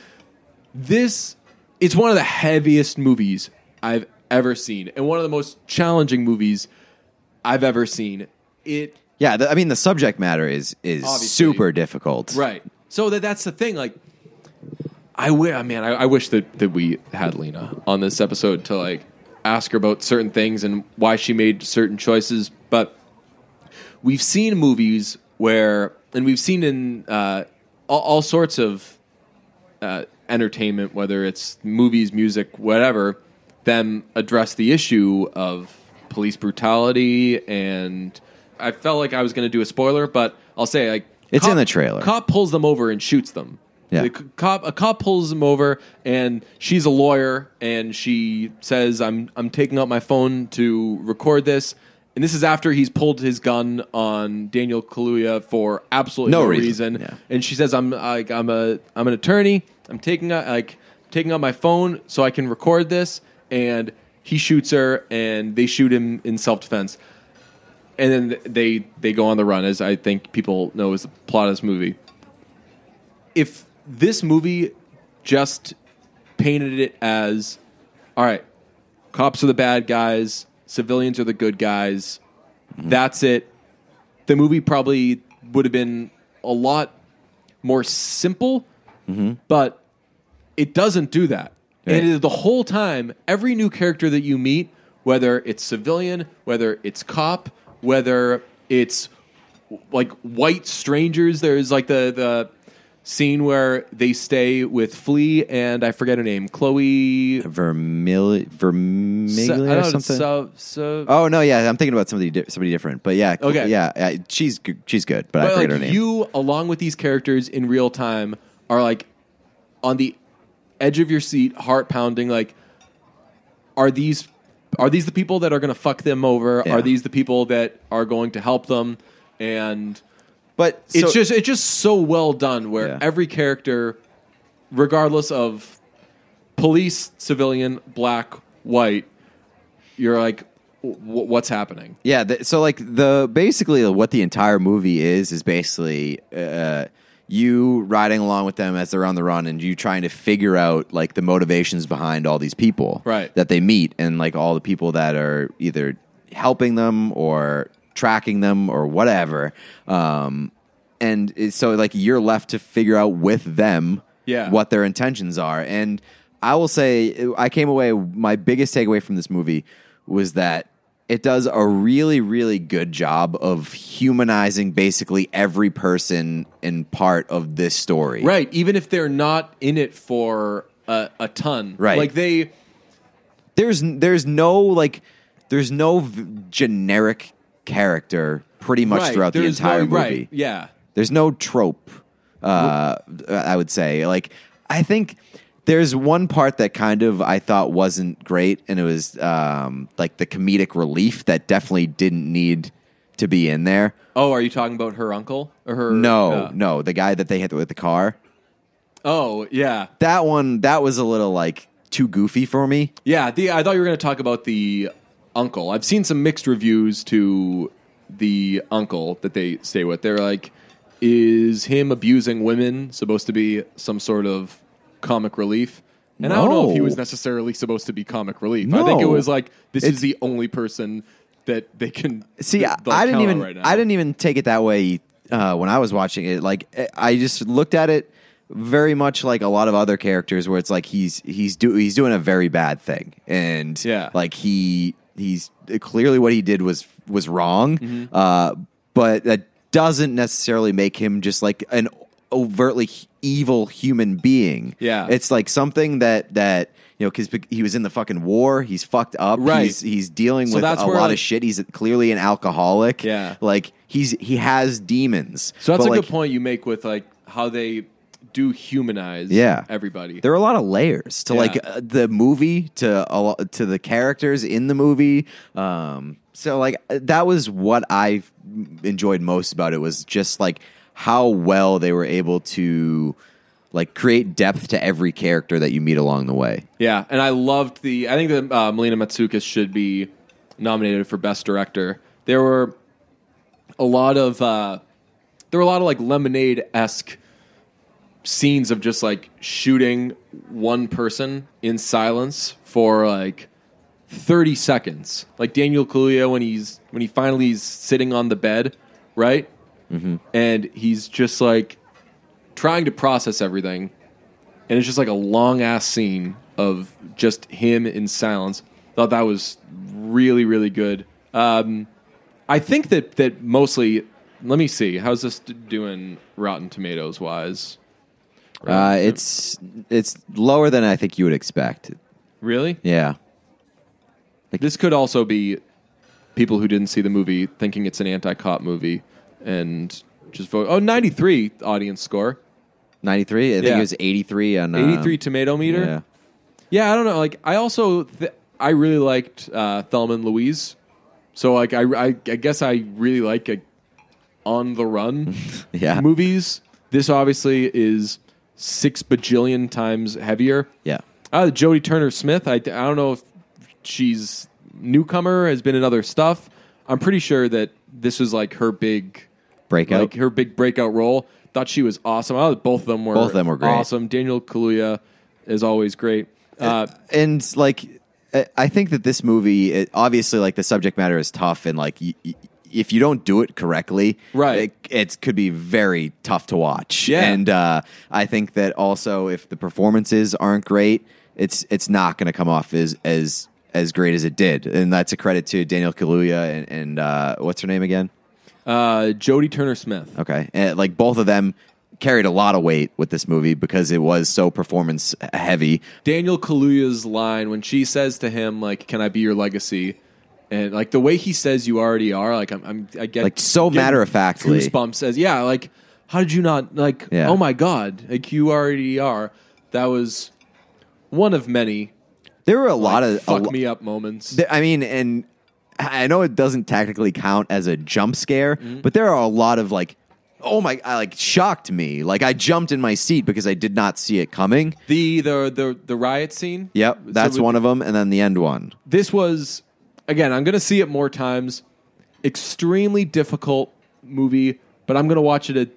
this it's one of the heaviest movies i've ever seen and one of the most challenging movies i've ever seen it Yeah, the, I mean the subject matter is is Obviously. super difficult. Right. So that that's the thing. Like, I wish, man, I, I wish that that we had Lena on this episode to like ask her about certain things and why she made certain choices. But we've seen movies where, and we've seen in uh, all, all sorts of uh, entertainment, whether it's movies, music, whatever, them address the issue of police brutality. And I felt like I was going to do a spoiler, but I'll say like It's in the trailer. Cop pulls them over and shoots them. Yeah. The cop a cop pulls them over and she's a lawyer and she says I'm I'm taking out my phone to record this. And this is after he's pulled his gun on Daniel Kaluuya for absolutely No no, reason. reason. Yeah. And she says I'm like I'm a I'm an attorney. I'm taking out like taking out my phone so I can record this and he shoots her and they shoot him in self defense. And then they they go on the run as I think people know is the plot of this movie. If this movie just painted it as all right cops are the bad guys civilians are the good guys mm-hmm. that's it the movie probably would have been a lot more simple mm-hmm. but it doesn't do that And it the whole time every new character that you meet whether it's civilian whether it's cop whether it's like white strangers. There's like the the scene where they stay with Flea and I forget her name, Chloe. Vermil- Vermiglia or something. So, so, oh no, yeah, I'm thinking about somebody di- somebody different. But yeah, Okay. yeah, uh, she's she's good, but, I but forget her name. you, along with these characters in real time, are like on the edge of your seat, heart pounding. Like, are these are these the people that are going to fuck them over? Yeah. Are these the people that are going to help them? And but it's just it's just so well done where Yeah. every character regardless of police civilian black white you're like what's happening Yeah, so like the basically what the entire movie is is basically uh, you riding along with them as they're on the run and you trying to figure out like the motivations behind all these people Right. that they meet and like all the people that are either helping them or tracking them or whatever. Um, and so like you're left to figure out with them Yeah. what their intentions are. And I will say, I came away. My biggest takeaway from this movie was that it does a really, really good job of humanizing basically every person and part of this story. right even if they're not in it for a, a ton Right. like they There's there's no like there's no v- generic character pretty much right, throughout the entire no, movie. right yeah There's no trope. Uh, I would say like I think there's one part that kind of I thought wasn't great, and it was um, like the comedic relief that definitely didn't need to be in there. oh are you talking about her uncle or her No, uh, no, the guy that they hit with the car. Oh yeah, That one, that was a little like too goofy for me. yeah. The I thought you were going to talk about the uncle. I've seen some mixed reviews to the uncle that they stay with. They're like, is him abusing women supposed to be some sort of comic relief? And I don't know if he No. was necessarily supposed to be comic relief. I think it No. was like this It's- is the only person that they can See, th- I, like, I didn't count on even right now. I didn't even take it that way uh, when I was watching it. Like eh, I just looked at it very much like a lot of other characters, where it's like he's he's do he's doing a very bad thing, and Yeah. like he he's clearly what he did was was wrong, Mm-hmm. uh, but that doesn't necessarily make him just like an overtly evil human being. Yeah. it's like something that that. You know, because he was in the fucking war, he's fucked up. Right. He's, he's dealing So with that's a where, lot like- of shit. He's clearly an alcoholic. Yeah. like he's he has demons. So that's But, a like, good point you make with like how they do humanize Yeah. everybody. There are a lot of layers to Yeah. like uh, the movie to a lo- to the characters in the movie. Um, so like uh, that was what I enjoyed most about it was just like how well they were able to like create depth to every character that you meet along the way. Yeah, and I loved the. I think that uh, Melina Matsoukas should be nominated for best director. There were a lot of uh, there were a lot of like lemonade esque scenes of just like shooting one person in silence for like 30 seconds like daniel kaluuya when he's when he finally is sitting on the bed right mm-hmm. and he's just like trying to process everything and it's just like a long ass scene of just him in silence thought that was really really good um, i think that that mostly let me see how's this doing rotten tomatoes wise Uh, it's it's lower than I think you would expect. really Yeah. Like, This could also be people who didn't see the movie thinking it's an anti-cop movie and just vote. Oh, 93 audience score. 93 I think Yeah. it was 83 on uh, 83 tomato meter. Yeah. Yeah, I don't know. Like, I also th- I really liked uh, Thelma and Louise. So, like, I, I, I guess I really like a on the run Yeah. movies. This obviously is six bajillion times heavier. Yeah. Uh, Jodie Turner Smith. I, I don't know if she's newcomer, has been in other stuff. I'm pretty sure that this was like her big Breakout. like her big breakout role. Thought she was awesome. I thought both of them were Both of them were great. Awesome. Daniel Kaluuya is always great. Uh, and like I- I think that this movie, it, obviously, like the subject matter is tough, and like y- y- if you don't do it correctly, Right. it, it could be very tough to watch. Yeah. and uh, I think that also if the performances aren't great, it's it's not going to come off as as as great as it did, and that's a credit to Daniel Kaluuya and, and uh, what's her name again? Uh, Jodie Turner Smith. Okay, and like both of them carried a lot of weight with this movie because it was so performance heavy. Daniel Kaluuya's line when she says to him like, "Can I be your legacy?" and like the way he says, "You already are." Like I'm, I'm I get Like, so matter-of-factly. Goosebumps says, "Yeah." Like, how did you not like? Yeah. Oh my god! Like you already are. That was one of many There were a lot like, of a fuck lo- me up moments. Th- I mean, and I know it doesn't technically count as a jump scare, Mm-hmm. but there are a lot of like, oh my, I like shocked me. Like I jumped in my seat because I did not see it coming. the the the the riot scene. Yep, So that's with- one of them, and then the end one. this was again i'm going to see it more times extremely difficult movie but i'm going to watch it a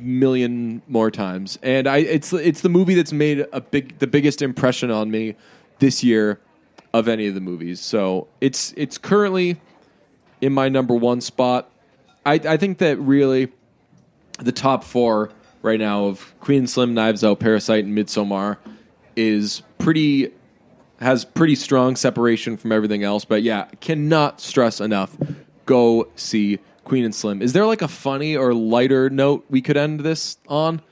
million more times and i it's it's the movie that's made a big the biggest impression on me this year of any of the movies so it's it's currently in my number one spot i i think that really the top four right now of queen and slim knives out parasite and midsommar is pretty has pretty strong separation from everything else. But yeah, cannot stress enough. Go see Queen and Slim. Is there like a funny or lighter note we could end this on?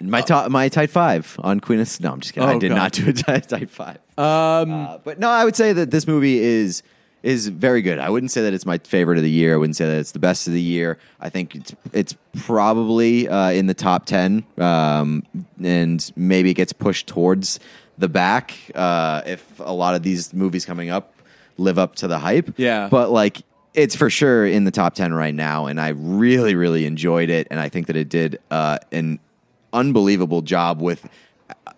My top, my tight five on Queen of. No, I'm just kidding. I Oh, did God. not do a tight, tight five. Um, but no, I would say that this movie is is very good. I wouldn't say that it's my favorite of the year. I wouldn't say that it's the best of the year. I think it's it's probably uh, in the top ten, um, and maybe it gets pushed towards the back uh, if a lot of these movies coming up live up to the hype. Yeah. but like it's for sure in the top 10 right now and i really really enjoyed it and i think that it did uh, an unbelievable job with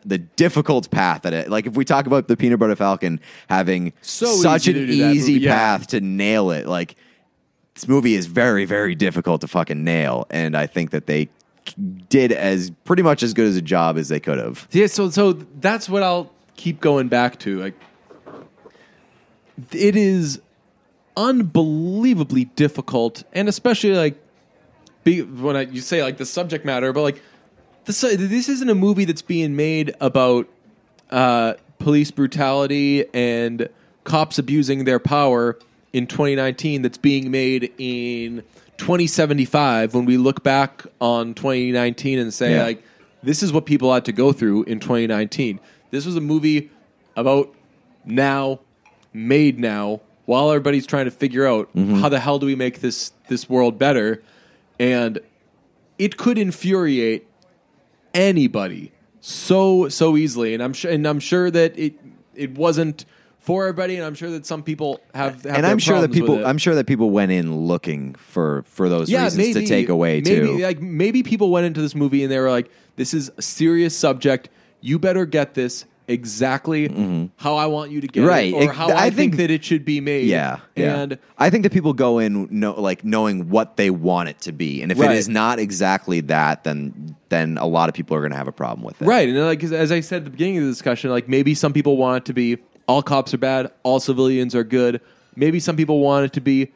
the difficult path that it like if we talk about the peanut butter falcon having So such easy an to do that easy movie, yeah. path to nail it like this movie is very very difficult to fucking nail and i think that they did as pretty much as good as a job as they could have Yeah, so so that's what I'll keep going back to. Like, it is unbelievably difficult, and especially like, be, when I, you say like the subject matter, but like, this this isn't a movie that's being made about uh, police brutality and cops abusing their power in 2019. That's being made in 2075 when we look back on 2019 and say Yeah. like this is what people had to go through in 2019 this was a movie about now made now while everybody's trying to figure out how the hell do we make this this world better and it could infuriate anybody so so easily. And i'm sure and i'm sure that it it wasn't for everybody and i'm sure that some people have, have and i'm sure that people i'm sure that people went in looking for for those reasons to take away maybe, too. Like maybe people went into this movie and they were like, "This is a serious subject. You better get this exactly how I want you to get Mm-hmm. Right. it, or how I I, think, think- that it should be made." Yeah, yeah. and I think that people go in know, like knowing what they want it to be, and if Right. it is not exactly that, then then a lot of people are going to have a problem with it. right. And like as I said at the beginning of the discussion, like maybe some people want it to be all cops are bad, all civilians are good. Maybe some people want it to be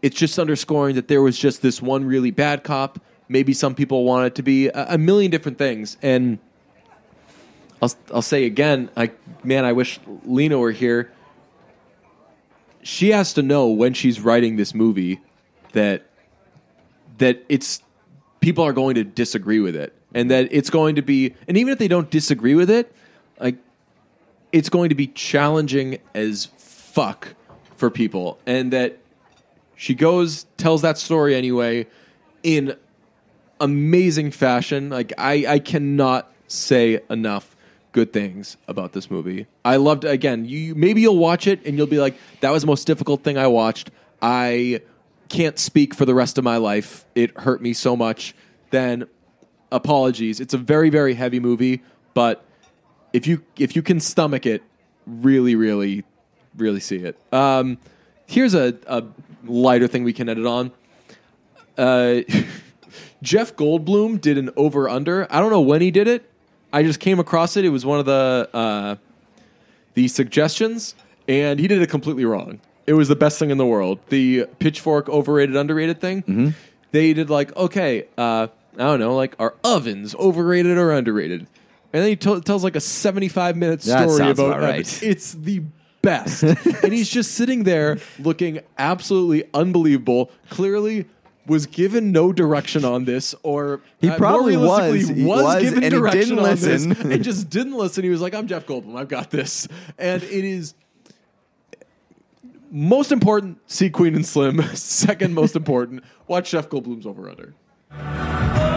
it's just underscoring that there was just this one really bad cop. Maybe some people want it to be a, a million different things. And I'll I'll say again, like man, I wish Lena were here. She has to know when she's writing this movie that that it's people are going to disagree with it, and that it's going to be, and even if they don't disagree with it, like it's going to be challenging as fuck for people, and that she goes tells that story anyway in amazing fashion. Like I, I cannot say enough good things about this movie. I loved again. You maybe you'll watch it and you'll be like, "That was the most difficult thing I watched." I can't speak for the rest of my life. It hurt me so much. Then apologies. It's a very very heavy movie, but if you if you can stomach it, really really really see it. Um, here's a, a lighter thing we can edit on. Uh, Jeff Goldblum did an over under. I don't know when he did it. I just came across it. It was one of the uh, the suggestions, and he did it completely wrong. It was the best thing in the world. The pitchfork overrated underrated thing. They did like okay, uh, I don't know, like are ovens overrated or underrated? And then he t- tells like a seventy-five minute That story about about right. It's the best, and he's just sitting there looking absolutely unbelievable. Clearly. Was given no direction on this, or He uh, probably realistically, was. He was, given and direction didn't on this listen. and just didn't listen. He was like, "I'm Jeff Goldblum. I've got this." And it is most important. See Queen and Slim. Second most important. Watch Jeff Goldblum's Over Under.